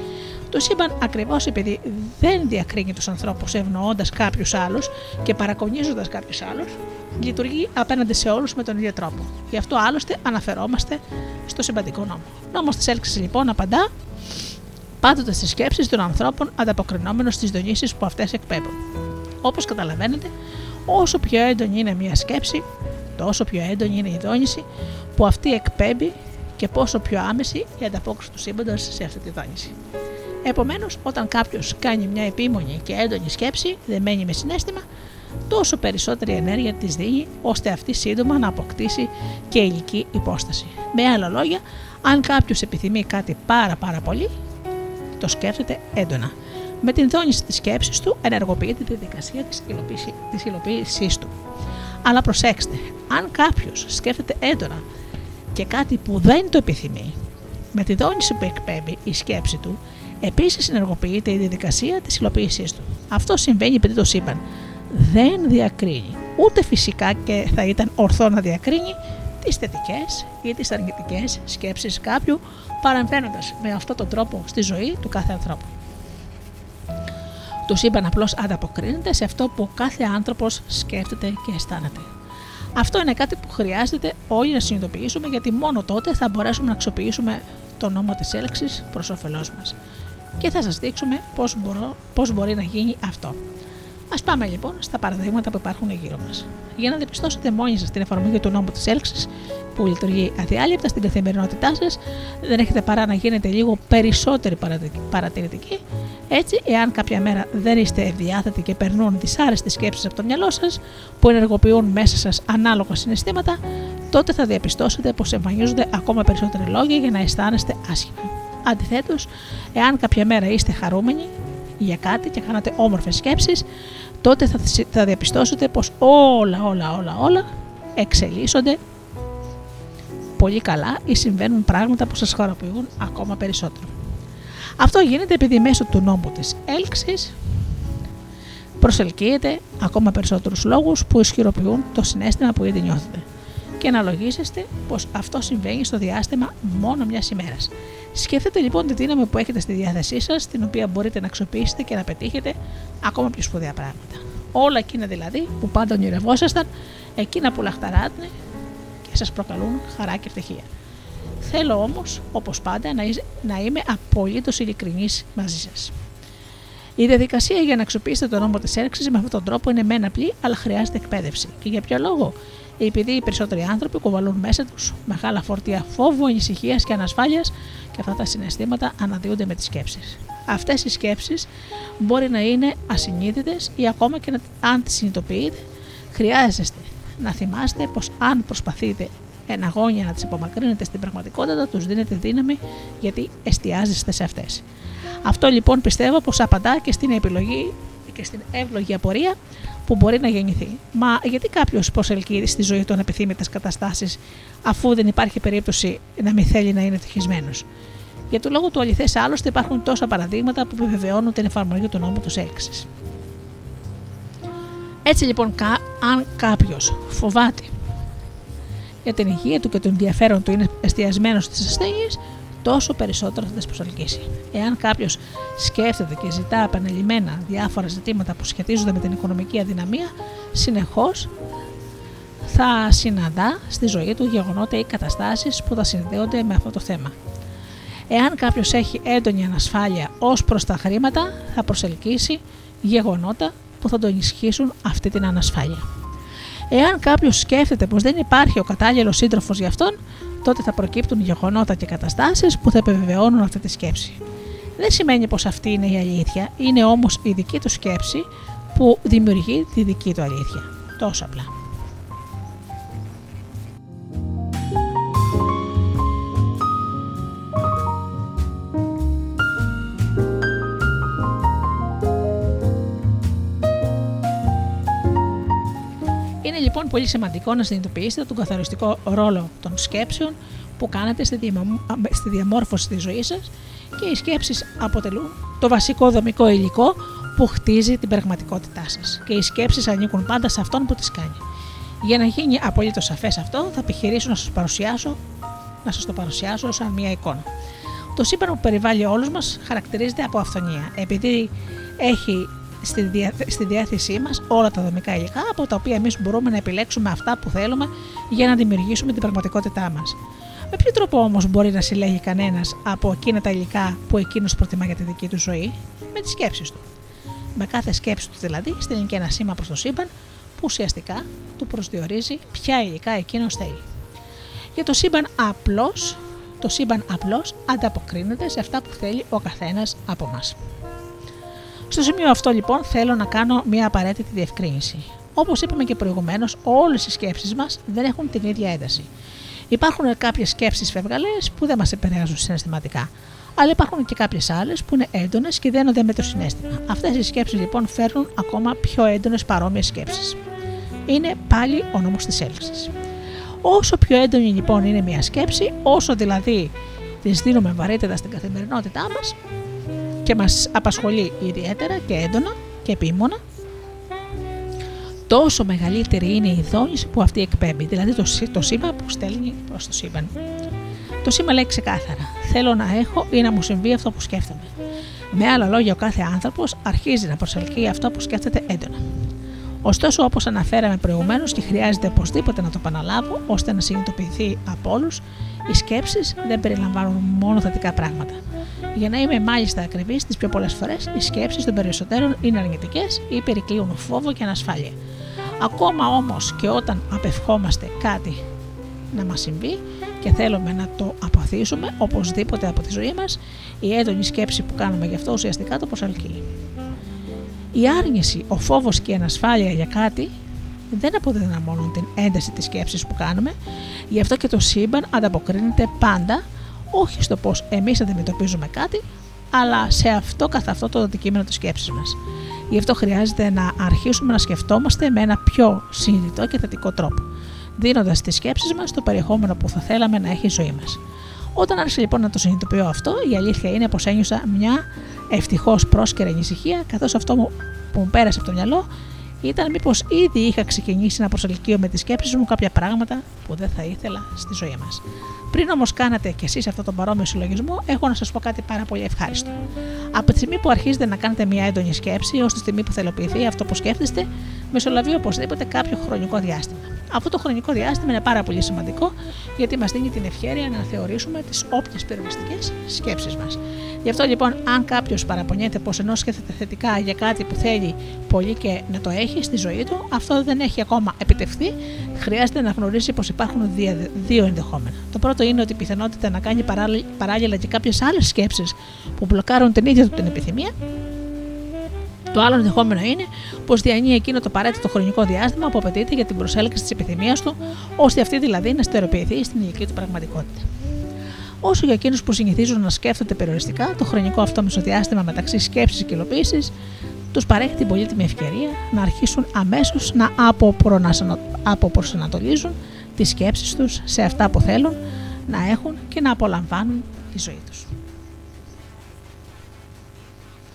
Το σύμπαν ακριβώς επειδή δεν διακρίνει τους ανθρώπους ευνοώντας κάποιους άλλους και παρακονίζοντας κάποιους άλλους, λειτουργεί απέναντι σε όλους με τον ίδιο τρόπο. Γι' αυτό άλλωστε αναφερόμαστε στο συμπαντικό νόμο. Νόμος της έλξης λοιπόν απαντά πάντοτε στις σκέψεις των ανθρώπων ανταποκρινόμενος στις δονήσεις που αυτές εκπέμπουν. Όπως καταλαβαίνετε, όσο πιο έντονη είναι μια σκέψη, τόσο πιο έντονη είναι η δόνηση που αυτή εκπέμπει και πόσο πιο άμεση η ανταπόκριση του σύμπαντος σε αυτή τη δόνηση. Επομένως, όταν κάποιος κάνει μια επίμονη και έντονη σκέψη, δεμένη με συνέστημα, τόσο περισσότερη ενέργεια της δίνει, ώστε αυτή σύντομα να αποκτήσει και ηλική υπόσταση. Με άλλα λόγια, αν κάποιος επιθυμεί κάτι πάρα πάρα πολύ, το σκέφτεται έντονα. Με την δόνηση της σκέψης του ενεργοποιείται τη δικασία της υλοποίησής του. Αλλά προσέξτε, αν κάποιος σκέφτεται έντονα και κάτι που δεν το επιθυμεί, με τη δόνηση που εκπέμπει η σκέψη του, Επίσης, ενεργοποιείται η διαδικασία της υλοποίησής του. Αυτό συμβαίνει επειδή το σύμπαν δεν διακρίνει. Ούτε φυσικά και θα ήταν ορθό να διακρίνει τις θετικές ή τις αρνητικές σκέψεις κάποιου, παρεμβαίνοντας με αυτόν τον τρόπο στη ζωή του κάθε ανθρώπου. Το σύμπαν απλώς ανταποκρίνεται σε αυτό που κάθε άνθρωπος σκέφτεται και αισθάνεται. Αυτό είναι κάτι που χρειάζεται όλοι να συνειδητοποιήσουμε γιατί μόνο τότε θα μπορέσουμε να αξιοποιήσουμε το νόμο της έλξης προς όφελός μας και θα σας δείξουμε πώς, μπορώ, πώς μπορεί να γίνει αυτό. Α πάμε λοιπόν στα παραδείγματα που υπάρχουν γύρω μας. Για να διαπιστώσετε μόνοι σας την εφαρμογή του νόμου της έλξης που λειτουργεί αδιάλειπτα στην καθημερινότητά σας, δεν έχετε παρά να γίνετε λίγο περισσότεροι παρατηρητικοί. Έτσι, εάν κάποια μέρα δεν είστε ευδιάθετοι και περνούν δυσάρεστες σκέψεις από το μυαλό σας που ενεργοποιούν μέσα σας ανάλογα συναισθήματα, τότε θα διαπιστώσετε πως εμφανίζονται ακόμα περισσότεροι λόγοι για να αισθάνεστε άσχημα. Αντιθέτως, εάν κάποια μέρα είστε χαρούμενοι για κάτι και κάνατε όμορφες σκέψεις, τότε θα, θα διαπιστώσετε πως όλα, όλα, όλα, όλα εξελίσσονται πολύ καλά ή συμβαίνουν πράγματα που σας χαροποιούν ακόμα περισσότερο. Αυτό γίνεται επειδή μέσω του νόμου της έλξης προσελκύεται ακόμα περισσότερους λόγους που ισχυροποιούν το συνέστημα που ήδη νιώθετε και αναλογίζεστε πως αυτό συμβαίνει στο διάστημα μόνο μιας ημέρας. Σκεφτείτε λοιπόν τη δύναμη που έχετε στη διάθεσή σας, την οποία μπορείτε να αξιοποιήσετε και να πετύχετε ακόμα πιο σπουδαία πράγματα. Όλα εκείνα δηλαδή που πάντα ονειρευόσασταν, εκείνα που λαχταράτε και σας προκαλούν χαρά και ευτυχία. Θέλω όμως, όπως πάντα, να είμαι απολύτως ειλικρινής μαζί σας. Η διαδικασία για να αξιοποιήσετε τον νόμο της έρξη με αυτόν τον τρόπο είναι μεν απλή, αλλά χρειάζεται εκπαίδευση. Και για ποιο λόγο, επειδή οι περισσότεροι άνθρωποι κουβαλούν μέσα τους μεγάλα φορτία φόβου, ανησυχίας και ανασφάλειας και αυτά τα συναισθήματα αναδύονται με τις σκέψεις. Αυτές οι σκέψεις μπορεί να είναι ασυνείδητες ή ακόμα και να, αν τις συνειδητοποιείτε, χρειάζεστε να θυμάστε πως αν προσπαθείτε εν αγώνια να τις απομακρύνετε στην πραγματικότητα, τους δίνετε δύναμη γιατί εστιάζεστε σε αυτές. Αυτό λοιπόν πιστεύω πως απαντά και στην επιλογή και στην εύλογη απορία που μπορεί να γεννηθεί. Μα γιατί κάποιος προσελκύει στη ζωή του ανεπιθύμητες καταστάσεις, αφού δεν υπάρχει περίπτωση να μην θέλει να είναι ευτυχισμένος; Για το λόγο του αληθές, άλλωστε υπάρχουν τόσα παραδείγματα που επιβεβαιώνουν την εφαρμογή του νόμου του έλξης. Έτσι λοιπόν, αν κάποιος φοβάται για την υγεία του και το ενδιαφέρον του είναι εστιασμένος στις ασθένειες, τόσο περισσότερο θα τις προσελκύσει. Εάν κάποιος σκέφτεται και ζητά επανελειμμένα διάφορα ζητήματα που σχετίζονται με την οικονομική αδυναμία, συνεχώς θα συναντά στη ζωή του γεγονότα ή καταστάσεις που θα συνδέονται με αυτό το θέμα. Εάν κάποιος έχει έντονη ανασφάλεια ως προς τα χρήματα, θα προσελκύσει γεγονότα που θα τον ισχύσουν αυτή την ανασφάλεια. Εάν κάποιος σκέφτεται πως δεν υπάρχει ο κατάλληλος σύντροφος για αυτόν, τότε θα προκύπτουν γεγονότα και καταστάσεις που θα επιβεβαιώνουν αυτή τη σκέψη. Δεν σημαίνει πως αυτή είναι η αλήθεια, είναι όμως η δική του σκέψη που δημιουργεί τη δική του αλήθεια. Τόσο απλά. Λοιπόν πολύ σημαντικό να συνειδητοποιήσετε τον καθοριστικό ρόλο των σκέψεων που κάνετε στη, διαμόρφωση της ζωής σας και οι σκέψεις αποτελούν το βασικό δομικό υλικό που χτίζει την πραγματικότητά σας και οι σκέψεις ανήκουν πάντα σε αυτόν που τις κάνει. Για να γίνει απολύτως σαφές αυτό θα επιχειρήσω να σας παρουσιάσω να σας το παρουσιάσω σαν μια εικόνα. Το σύμπαν που περιβάλλει όλους μας χαρακτηρίζεται από αυθονία, επειδή έχει στη, διά, στη διάθεσή μας όλα τα δομικά υλικά από τα οποία εμείς μπορούμε να επιλέξουμε αυτά που θέλουμε για να δημιουργήσουμε την πραγματικότητά μας. Με ποιο τρόπο όμως μπορεί να συλλέγει κανένας από εκείνα τα υλικά που εκείνος προτιμά για τη δική του ζωή, με τις σκέψεις του. Με κάθε σκέψη του δηλαδή στέλνει και ένα σήμα προς το σύμπαν που ουσιαστικά του προσδιορίζει ποια υλικά εκείνος θέλει. Για το σύμπαν απλώ, το σύμπαν απλώς ανταποκρίνεται σε αυτά που θέλει ο καθένας από μας. Στο σημείο αυτό λοιπόν θέλω να κάνω μια απαραίτητη διευκρίνηση. Όπως είπαμε και προηγουμένως, όλες οι σκέψεις μας δεν έχουν την ίδια ένταση. Υπάρχουν κάποιες σκέψεις φευγαλές που δεν μας επηρεάζουν συναισθηματικά. Αλλά υπάρχουν και κάποιες άλλες που είναι έντονες και δένονται με το συνέστημα. Αυτές οι σκέψεις λοιπόν φέρνουν ακόμα πιο έντονες παρόμοιες σκέψεις. Είναι πάλι ο νόμος της έλξης. Όσο πιο έντονη λοιπόν είναι μια σκέψη, όσο δηλαδή της δίνουμε βαρύτητα στην καθημερινότητά μας, και μας απασχολεί ιδιαίτερα και έντονα και επίμονα, τόσο μεγαλύτερη είναι η δόνηση που αυτή εκπέμπει, δηλαδή το, το σήμα που στέλνει προς το σύμπαν. Το σήμα λέει ξεκάθαρα: Θέλω να έχω ή να μου συμβεί αυτό που σκέφτομαι. Με άλλα λόγια, ο κάθε άνθρωπος αρχίζει να προσελκύει αυτό που σκέφτεται έντονα. Ωστόσο, όπως αναφέραμε προηγουμένως και χρειάζεται οπωσδήποτε να το επαναλάβω ώστε να συνειδητοποιηθεί από όλους, οι σκέψεις δεν περιλαμβάνουν μόνο θετικά πράγματα. Για να είμαι μάλιστα ακριβής, τις πιο πολλές φορές οι σκέψεις των περισσότερων είναι αρνητικές ή περικλείουν φόβο και ανασφάλεια. Ακόμα όμως και όταν απευχόμαστε κάτι να μας συμβεί και θέλουμε να το αποθήσουμε οπωσδήποτε από τη ζωή μας, η έντονη σκέψη που κάνουμε γι' αυτό ουσιαστικά το προσελκύει. Η άρνηση, ο φόβος και η ανασφάλεια για κάτι δεν αποδυναμώνουν την ένταση της σκέψης που κάνουμε, γι' αυτό και το σύμπαν ανταποκρίνεται πάντα όχι στο πώς εμείς αντιμετωπίζουμε κάτι, αλλά σε αυτό καθ' αυτό το αντικείμενο της σκέψης μας. Γι' αυτό χρειάζεται να αρχίσουμε να σκεφτόμαστε με ένα πιο συνειδητό και θετικό τρόπο, δίνοντας στι σκέψεις μας το περιεχόμενο που θα θέλαμε να έχει η ζωή μας. Όταν άρχισα λοιπόν να το συνειδητοποιώ αυτό, η αλήθεια είναι πως ένιωσα μια ευτυχώς πρόσκαιρη ανησυχία, καθώς αυτό που μου πέρασε από το μυαλό ήταν μήπως ήδη είχα ξεκινήσει να προσελκύω με τις σκέψεις μου κάποια πράγματα που δεν θα ήθελα στη ζωή μας. Πριν όμως κάνατε κι εσείς αυτό τον παρόμοιο συλλογισμό, έχω να σας πω κάτι πάρα πολύ ευχάριστο. Από τη στιγμή που αρχίζετε να κάνετε μια έντονη σκέψη, ως τη στιγμή που θελοποιηθεί αυτό που σκέφτεστε, μεσολαβεί οπωσδήποτε κάποιο χρονικό διάστημα. Αυτό το χρονικό διάστημα είναι πάρα πολύ σημαντικό γιατί μας δίνει την ευχαίρεια να θεωρήσουμε τις όποιες πυροβιστικέ σκέψεις μας. Γι' αυτό λοιπόν, αν κάποιος παραπονιέται πως ενώ σκέφτεται θετικά για κάτι που θέλει πολύ και να το έχει στη ζωή του, αυτό δεν έχει ακόμα επιτευχθεί, χρειάζεται να γνωρίσει πως υπάρχουν δύο ενδεχόμενα. Το πρώτο είναι ότι η πιθανότητα να κάνει παράλληλα και κάποιες άλλες σκέψεις που μπλοκάρουν την ίδια του την επιθυμία το άλλο ενδεχόμενο είναι πως διανύει εκείνο το απαραίτητο χρονικό διάστημα που απαιτείται για την προσέλκυση της επιθυμίας του, ώστε αυτή δηλαδή να στερεοποιηθεί στην ηλική του πραγματικότητα. Όσο για εκείνους που συνηθίζουν να σκέφτονται περιοριστικά, το χρονικό αυτό μεσοδιάστημα μεταξύ σκέψης και υλοποίησης τους παρέχει την πολύτιμη ευκαιρία να αρχίσουν αμέσως να αποπροσανατολίζουν τις σκέψεις τους σε αυτά που θέλουν να έχουν και να απολαμβάνουν τη ζωή τους.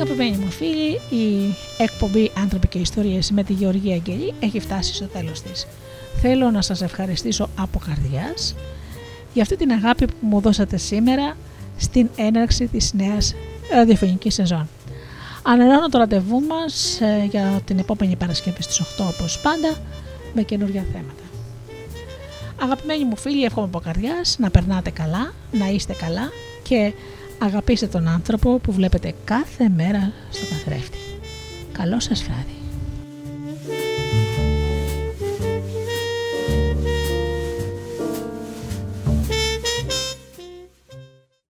Αγαπημένοι μου φίλοι, η εκπομπή «Άνθρωποι και Ιστορίες» με τη Γεωργία Αγγελή έχει φτάσει στο τέλος της. Θέλω να σας ευχαριστήσω από καρδιάς για αυτή την αγάπη που μου δώσατε σήμερα στην έναρξη της νέας ραδιοφωνικής σεζόν. Ανανεώνω το ραντεβού μας ε, για την επόμενη Παρασκευή στις 8 όπως πάντα με καινούργια θέματα. Αγαπημένοι μου φίλοι, εύχομαι από καρδιάς να περνάτε καλά, να είστε καλά και αγαπήστε τον άνθρωπο που βλέπετε κάθε μέρα στο καθρέφτη. Καλό σας βράδυ.